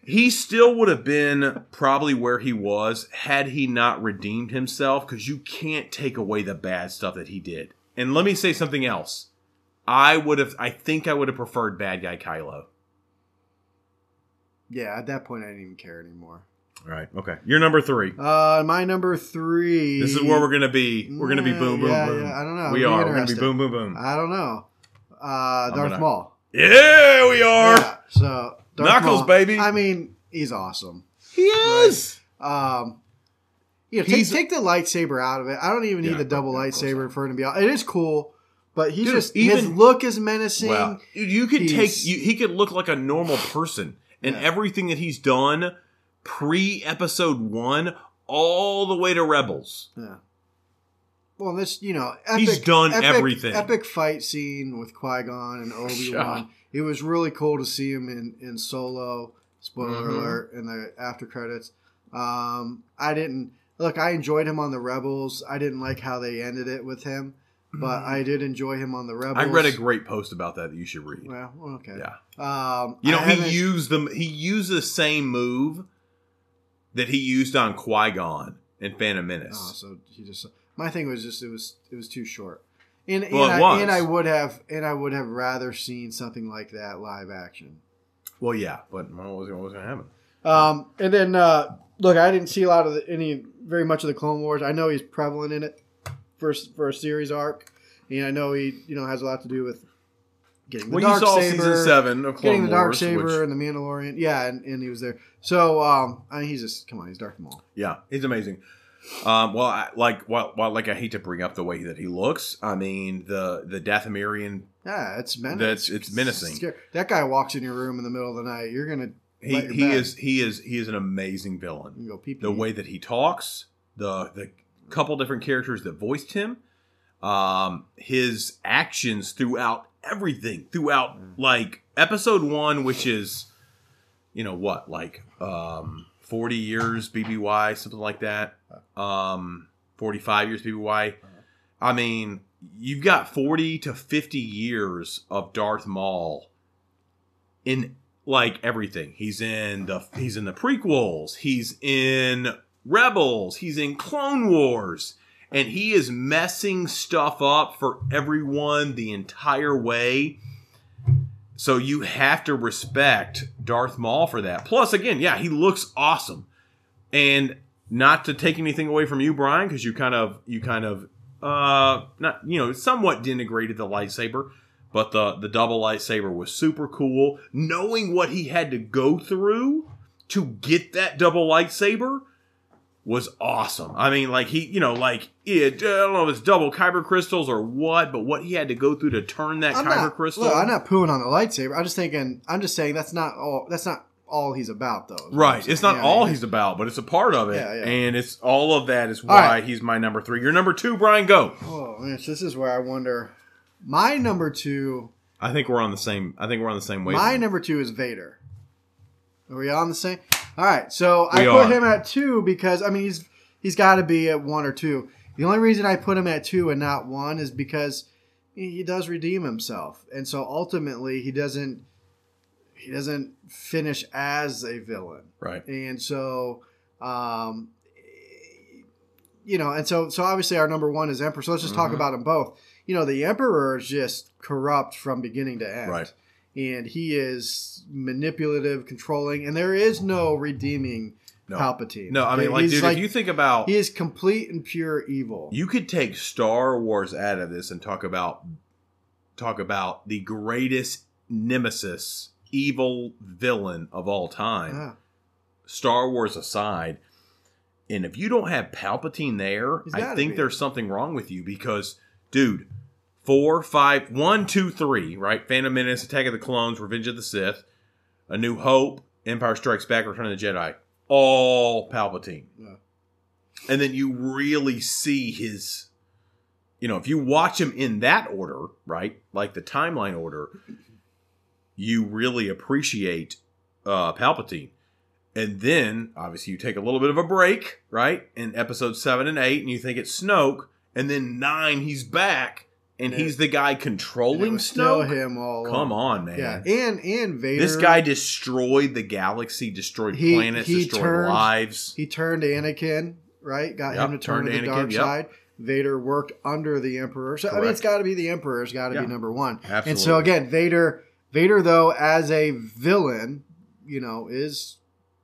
he still would have been probably where he was had he not redeemed himself, because you can't take away the bad stuff that he did. And let me say something else. I would have. I think I would have preferred bad guy Kylo.
Yeah, at that point, I didn't even care anymore.
All right. Okay. You're number three.
Uh, my number three.
This is where we're gonna be. We're gonna be boom, boom,
Yeah,
boom.
yeah, I don't know.
We are. We're gonna be boom, boom, boom.
I don't know. Uh, Darth
gonna-
Maul.
Yeah, we are.
Yeah, so Darth
Knuckles,
Maul,
baby.
I mean, he's awesome.
He is.
Um, you know, take, take the lightsaber out of it. I don't even need
Yeah,
the double lightsaber for him to be out. It is cool, but he
Dude,
just his look is menacing.
Well, dude, you could take. You, he could look like a normal person, and
Yeah.
everything that he's done pre Episode One, all the way to Rebels.
Yeah. Well, this you know, epic,
He's done
epic-
everything.
Epic fight scene with Qui Gon and Obi Wan. It was really cool to see him in in Solo. Spoiler
Mhm.
alert! In the after credits, um, I didn't look. I enjoyed him on the Rebels. I didn't like how they ended it with him, but I did enjoy him on the Rebels.
Mm-hmm. I read a great post about that that you should read.
Well, okay.
Yeah.
Um,
You know,
I
he used them. He used the same move that he used on Qui Gon in Phantom Menace.
Oh, so he just my thing was just it was it was too short. And
Well,
and, I, and I would have and I would have rather seen something like that live action.
Well, yeah, but what was, what was going to happen?
Um, and then uh, look, I didn't see a lot of the, any very much of the Clone Wars. I know he's prevalent in it for for a series arc, and I know he you know has a lot to do with getting the
Well,
dark
you saw
saber,
season seven of Clone
getting the dark
Wars,
saber
which-
and the Mandalorian. Yeah, and, and he was there. So um, I mean, he's just come on, he's Darth Maul.
Yeah, he's amazing. Um, well, I, like, while, while, like, I hate to bring up the way that he looks. I mean, the the Dathomirian,
Yeah, it's menacing.
That's- it's menacing.
scary. That guy walks in your room in the middle of the night. You're gonna
he he is he is he is an amazing villain.
Go
The way that he talks, the the couple different characters that voiced him, um, his actions throughout everything, throughout like episode one, which is, you know what, like um, forty years BBY, something like that. Um, forty five years BBY. I mean, you've got forty to fifty years of Darth Maul in like everything. He's in the he's in the prequels. He's in Rebels. He's in Clone Wars. And he is messing stuff up for everyone the entire way. So you have to respect Darth Maul for that. Plus, again, yeah, he looks awesome. And not to take anything away from you, Brian, because you kind of you kind of uh not you know somewhat denigrated the lightsaber but the the double lightsaber was super cool. Knowing what he had to go through to get that double lightsaber was awesome. I mean, like he, you know, like it. I don't know if it's double kyber crystals or what, but what he had to go through to turn that
I'm
kyber
not,
crystal.
Look, I'm not pooing on the lightsaber. I'm just thinking. I'm just saying that's not all. That's not all he's about, though. is what I'm
Right, it's not
Yeah,
all
yeah.
he's about, but it's a part of it,
Yeah, yeah.
and it's all of that is why
right.
he's my number three. Your number two, Brian, go.
Oh man, this is where I wonder. My number two.
I think we're on the same. I think we're on the same wavelength.
My number two is Vader. Are we on the same? All right, so I
We
put
are.
him at two because I mean he's he's got to be at one or two. The only reason I put him at two and not one is because he does redeem himself, and so ultimately he doesn't he doesn't finish as a villain,
right.
and so um, you know, and so so obviously our number one is Emperor. So let's just talk
Mhm.
about them both. You know, the Emperor is just corrupt from beginning to end,
Right.
And he is manipulative, controlling, and there is no redeeming
No.
Palpatine.
No, I mean, like,
He's
dude, if you think about
he is complete and pure evil.
You could take Star Wars out of this and talk about talk about the greatest nemesis, evil villain of all time.
Yeah.
Star Wars aside. And if you don't have Palpatine there, I think
be.
there's something wrong with you because, dude, four, five, one, two, three, right? Phantom Menace, Attack of the Clones, Revenge of the Sith, A New Hope, Empire Strikes Back, Return of the Jedi, all Palpatine.
Yeah.
And then you really see his, you know, if you watch him in that order, right, like the timeline order, you really appreciate uh, Palpatine. And then, obviously, you take a little bit of a break, right? In episode seven and eight, and you think it's Snoke. And then nine, he's back, and
Yeah.
he's the guy controlling
still
Snoke.
him all
Come on, man.
Yeah, and and Vader.
This guy destroyed the galaxy, destroyed
He-
planets,
he
destroyed
turned-
lives.
he turned Anakin right, got
Yep,
him to turn to the
Anakin,
dark
yep.
side. Vader worked under the Emperor, so I mean, it's got to be the Emperor's got to
Yeah.
be number one.
Absolutely.
And so again, Vader, Vader though as a villain, you know, is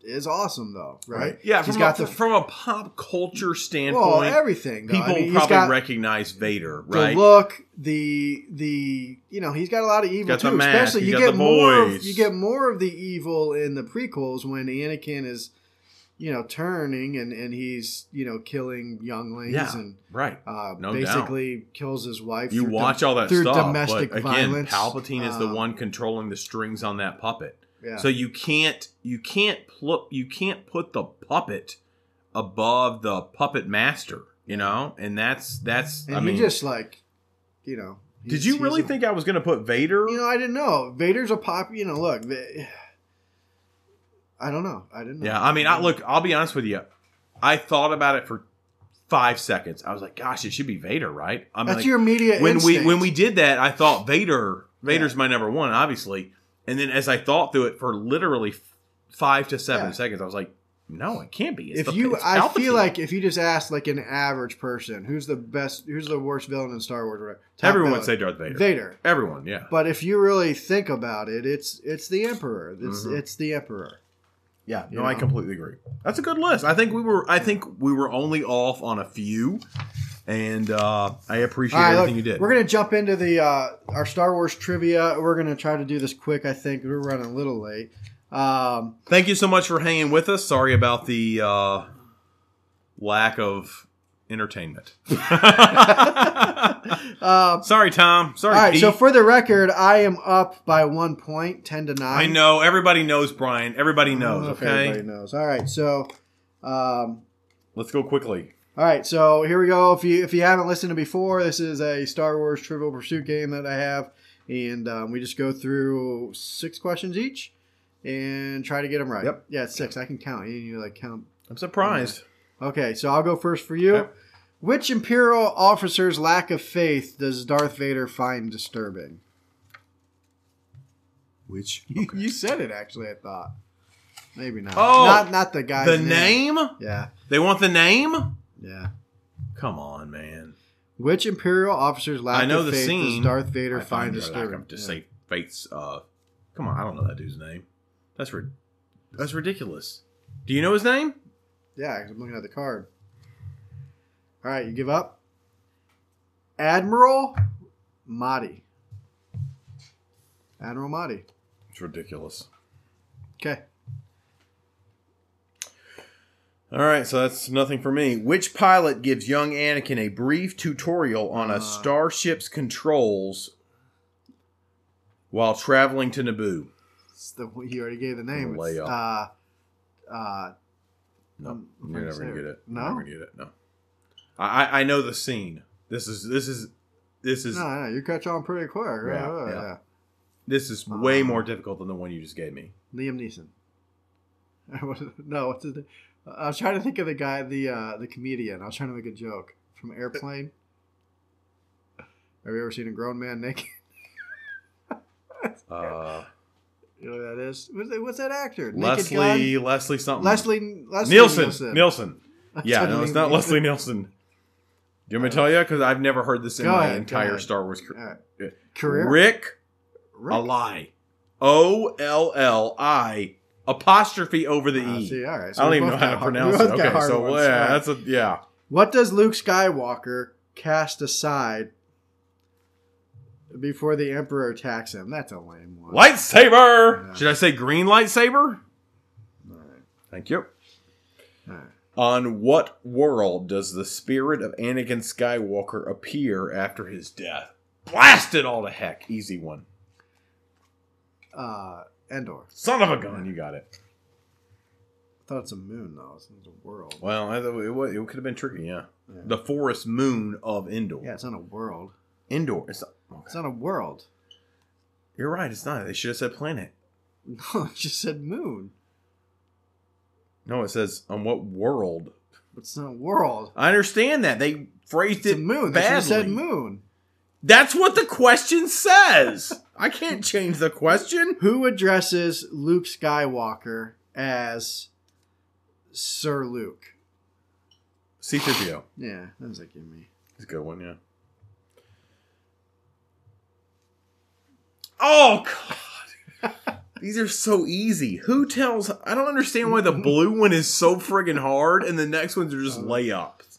is awesome though, right?
Yeah,
he's
from,
got
a,
the
from a pop culture standpoint,
well everything. Though.
people
I mean,
probably
got
recognize Vader, right?
the look, the the you know, he's got a lot of evil too.
mask,
Especially you get more. Of, you get more of the evil in the prequels when Anakin is, you know, turning and and he's you know killing younglings
Yeah.
and
right.
uh,
No
basically kills his wife.
You watch
dom-
all that
through
stuff,
domestic
but again,
violence.
Palpatine is the
Um,
one controlling the strings on that puppet.
Yeah.
So you can't you can't pl- you can't put the puppet above the puppet master, you know, and that's that's.
and
I mean,
just like, you know.
did you really
a-
think I was going to put Vader?
You know, I didn't know. Vader's a pop. You know, look. Va- I don't know. I didn't know.
Yeah, I mean, I look. I'll be honest with you. I thought about it for five seconds. I was like, "Gosh, it should be Vader, right?" I'm
That's
like,
your immediate
when we when we did that, I thought Vader. Vader's my number one, obviously. And then as I thought through it for literally five to seven
Yeah.
seconds, I was like, No, it can't be. It's
if
the-
you, I feel like if you just asked like an average person, who's the best, who's the worst villain in Star Wars? top
everyone would say Darth Vader.
Vader.
Everyone, yeah.
But if you really think about it, it's it's the Emperor. It's
Mhm.
it's the Emperor.
Yeah,
You
no, I completely agree. That's a good list. I think we were. I think we were only off on a few, and uh, I appreciate
right,
everything
look,
you did.
we're gonna jump into the uh, our Star Wars trivia. We're gonna try to do this quick. I think we're running a little late. Um,
Thank you so much for hanging with us. Sorry about the uh, lack of entertainment.
uh,
Sorry, Tom. Sorry,
all right.
Pete.
So for the record, I am up by one point, ten to nine.
I know everybody knows Brian. Everybody knows.
know
Okay,
everybody knows. All right. So, um,
let's go quickly.
All right, so here we go. If you if you haven't listened to before, this is a Star Wars Trivial Pursuit game that I have, and um, we just go through six questions each and try to get them right.
Yep.
Yeah, it's six. I can count. You need like count.
I'm surprised.
Okay, so I'll go first for you.
Okay.
Which Imperial officer's lack of faith does Darth Vader find disturbing?
Which
You, you said it actually. I thought maybe not.
Oh,
not not the guy.
the name?
Yeah,
They want the name?
yeah.
Come on, man.
Which Imperial officer's lack
I know
of
the
faith
scene.
does Darth Vader
I
find disturbing?
to
Yeah.
say Fate's. Uh, come on, I don't know that dude's name. That's rid- That's ridiculous. Do you know his name?
Yeah, I'm looking at the card. All right, you give up? Admiral Motti. Admiral Motti.
It's ridiculous.
Okay.
All right, so that's nothing for me. Which pilot gives young Anakin a brief tutorial on a
Uh.
starship's controls while traveling to Naboo?
It's the you already gave the name. It's,
Leia.
uh, uh,
No,
Um,
you're
I'm
never gonna get it.
No?
You're never gonna get it. No. I, I know the scene. This is this is this is
no, no, you catch on pretty quick. Right?
Yeah,
Oh,
yeah.
yeah.
this is way
Uh.
more difficult than the one you just gave me.
Liam Neeson. no, what's his name? I was trying to think of the guy, the uh, the comedian. I was trying to make a joke from Airplane. Have you ever seen a grown man naked?
Uh,
You know who that is? What's that, what's that actor?
Leslie Leslie something.
Leslie Leslie
Nielsen. Nielsen.
That's
Yeah, no, it's not Leslie Nielsen. You want me to tell you? Because I've never heard this in
Go
my
ahead, go
entire
ahead.
Star Wars career.
right. Career.
Rick,
Rick?
a lie. O L L I apostrophe over the
Ah,
E.
see, all right.
I don't
we
even know
both
how
got
to
hard-
pronounce it.
both got
Okay,
hard
so
ones.
yeah,
right.
that's a yeah.
What does Luke Skywalker cast aside before the Emperor attacks him? That's a lame one.
Lightsaber.
Yeah.
Should I say green lightsaber?
All right.
Thank you.
All right.
On what world does the spirit of Anakin Skywalker appear after his death? Blast it all to heck. Easy one.
Uh, Endor.
Son of a gun, you got it.
I thought it's a moon though. It's not a world.
Well, it, it, it could have been tricky, yeah.
Yeah.
The forest moon of Endor.
Yeah, it's not a world.
Endor. It's not,
It's not a world.
You're right, it's not. They should have said planet.
No, it just said moon.
No, it says on what world.
It's not a world.
I understand that. They phrased
It's
it
moon.
Badly.
have said moon.
That's what the question says. I can't change the question.
Who addresses Luke Skywalker as Sir Luke?
C-3PO.
Yeah, that was a gimme.
It's a good one, yeah. Oh god. These are so easy. Who tells I don't understand why the blue one is so friggin' hard and the next ones are just
Uh.
layups.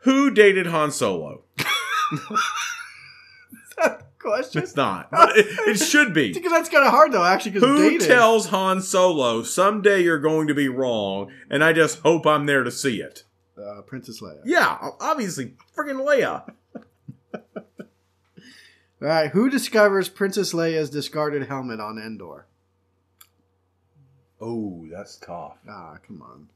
Who dated Han Solo?
Question?
It's not. It, it should be.
Because that's kind of hard though, actually. Because
Who
dating.
tells Han Solo someday you're going to be wrong and I just hope I'm there to see it?
uh, Princess Leia?
Yeah, obviously friggin' Leia.
All right. Who discovers Princess Leia's discarded helmet on Endor?
Oh, that's tough.
Ah, come on.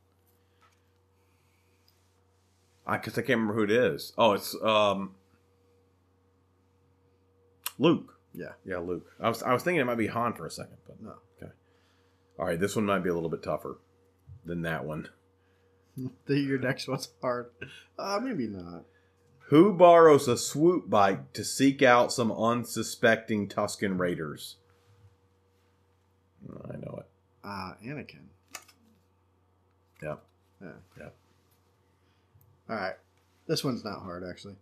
I because I can't remember who it is. Oh, it's um Luke.
Yeah.
Yeah, Luke. I was I was thinking it might be Han for a second, but
No.
Okay. All right, this one might be a little bit tougher than that one.
Your next one's hard. Uh, maybe not.
Who borrows a swoop bike to seek out some unsuspecting Tusken raiders? I know it.
Uh, Anakin.
Yep.
Yeah.
Yep.
All right. This one's not hard, actually.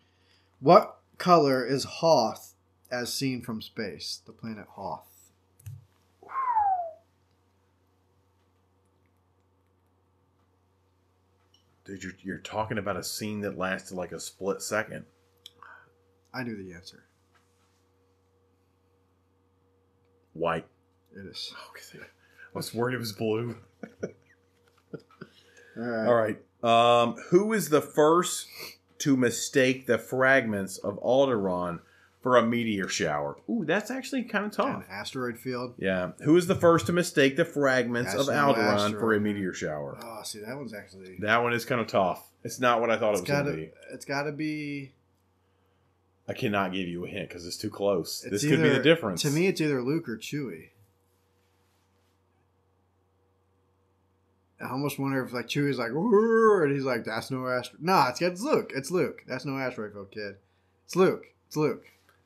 What color is Hoth as seen from space? The planet Hoth.
Dude, you're, you're talking about a scene that lasted like a split second.
I knew the answer.
White.
It is.
Okay. I was worried it was blue.
All right.
All right. Um, who is the first to mistake the fragments of Alderaan for a meteor shower? Ooh, that's actually kind of tough.
An asteroid field.
Yeah. Who is the first to mistake the fragments
That's
of Alderaan for a meteor shower?
Oh, see, that one's actually.
That one is kind of tough. It's not what I thought
It's
it was going to be.
It's gotta be.
I cannot give you a hint because it's too close.
It's
this could be the difference.
To me, it's either Luke or Chewie. I almost wonder if like Chewie's like, and he's like, "That's no asteroid." Nah, it's it's Luke. It's Luke. That's no asteroid field, kid. It's Luke. It's Luke.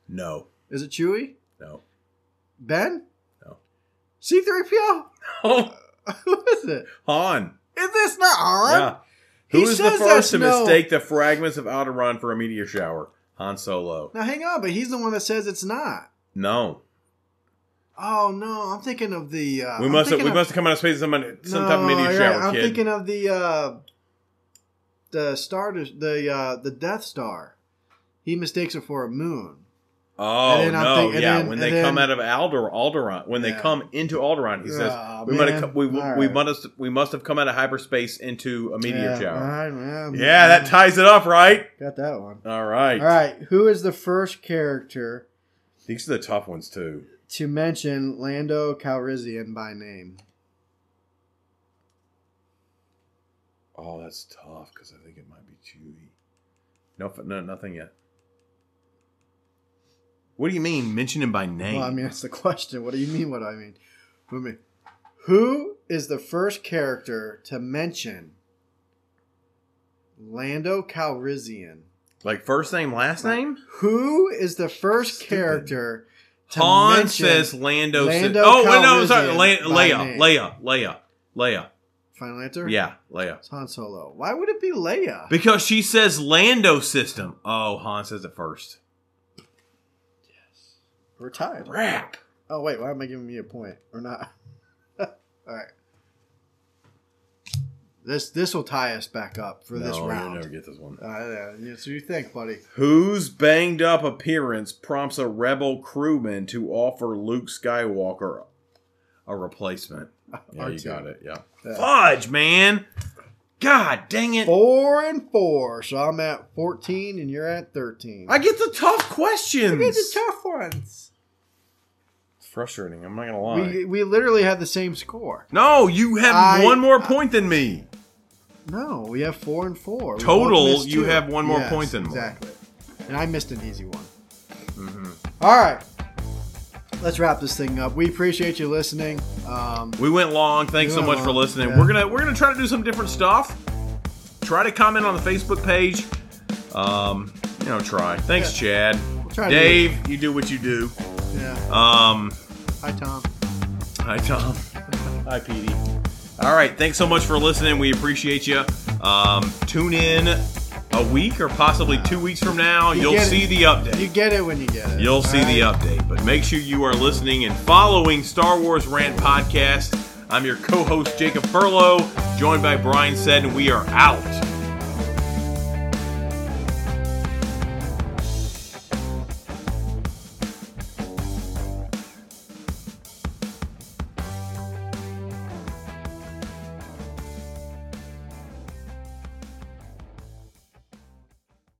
No,
Is it Chewie?
no.
Ben?
No.
C three PO.
Oh,
Who is it?
Han.
Is this not Han?
Yeah.
He
Who is the first to
no-
mistake the fragments of Alderaan for a meteor shower? Han Solo.
Now hang on, but he's the one that says it's not.
No.
Oh no, I'm thinking of the. Uh,
We
I'm
must have, we
of-
must have come out of space some, some type of
No,
meteor
right.
shower,
I'm
kid.
thinking of the uh, the star, the uh, the Death Star. He mistakes it for a moon.
Oh no,
think-
yeah.
then-
when they come out of Alder, Alderaan, when they come into Alderaan, he says
Oh,
we might have
man.
we,
All
we must we must have come out of hyperspace into a meteor
yeah,
shower.
right, yeah,
Yeah, that ties it up, right?
got that one.
All right.
All right, who is the first character
These are the tough ones too.
to mention Lando Calrissian by name?
Oh, that's tough because I think it might be Chewie. No, no, nothing yet. What do you mean? Mention him by name.
Well, I mean that's the question. What do you mean? What do I mean? What I mean? Who is the first character to mention Lando Calrissian?
like first name, last name.
Who is the first
Stupid.
character to
Han
mention
says Lando. says,
Lando
oh wait, no, sorry, Le- Leia,
name?
Leia, Leia, Leia.
Final answer?
Yeah, Leia.
It's Han Solo. Why would it be Leia?
Because she says Lando system. Oh, Han says it first.
We're tied.
Crap.
Oh wait, why am I giving me a point or not? All right. This this will tie us back up for this
No, you'll
round.
never get this one.
Uh, yeah, so you think, buddy?
Whose banged up appearance prompts a rebel crewman to offer Luke Skywalker a replacement? Yeah, you
R2.
got it. Yeah.
Yeah.
Fudge, man. God dang it.
Four and four, so I'm at fourteen, and you're at thirteen.
I get the tough questions.
I get the tough ones.
Frustrating. I'm not gonna lie.
We we literally had the same score.
no, you have
I-
one more point than me.
No, we have four and four. We
Total,
missed
you
two.
have one more
Yes,
point than me.
exactly. And I missed an easy one.
Mm-hmm.
All right, let's wrap this thing up. We appreciate you listening. Um,
We went long. Thanks
We
so
went
much for
long,
listening.
yeah.
We're gonna we're gonna try to do some different stuff. Try to comment on the Facebook page. Um, you know, try. Thanks, Chad.
try to-
Dave, you do what you do.
yeah.
Um,
Hi, Tom.
hi Tom. hi Petey. All right, thanks so much for listening. We appreciate you. Um, tune in a week or possibly two weeks from now.
You
You'll
get it.
see the update.
You get it when you get it.
You'll
all
see the update. But make sure you are listening and following Star Wars Rant Podcast. I'm your co host, Jacob Furlow, joined by Brian Said, and we are out.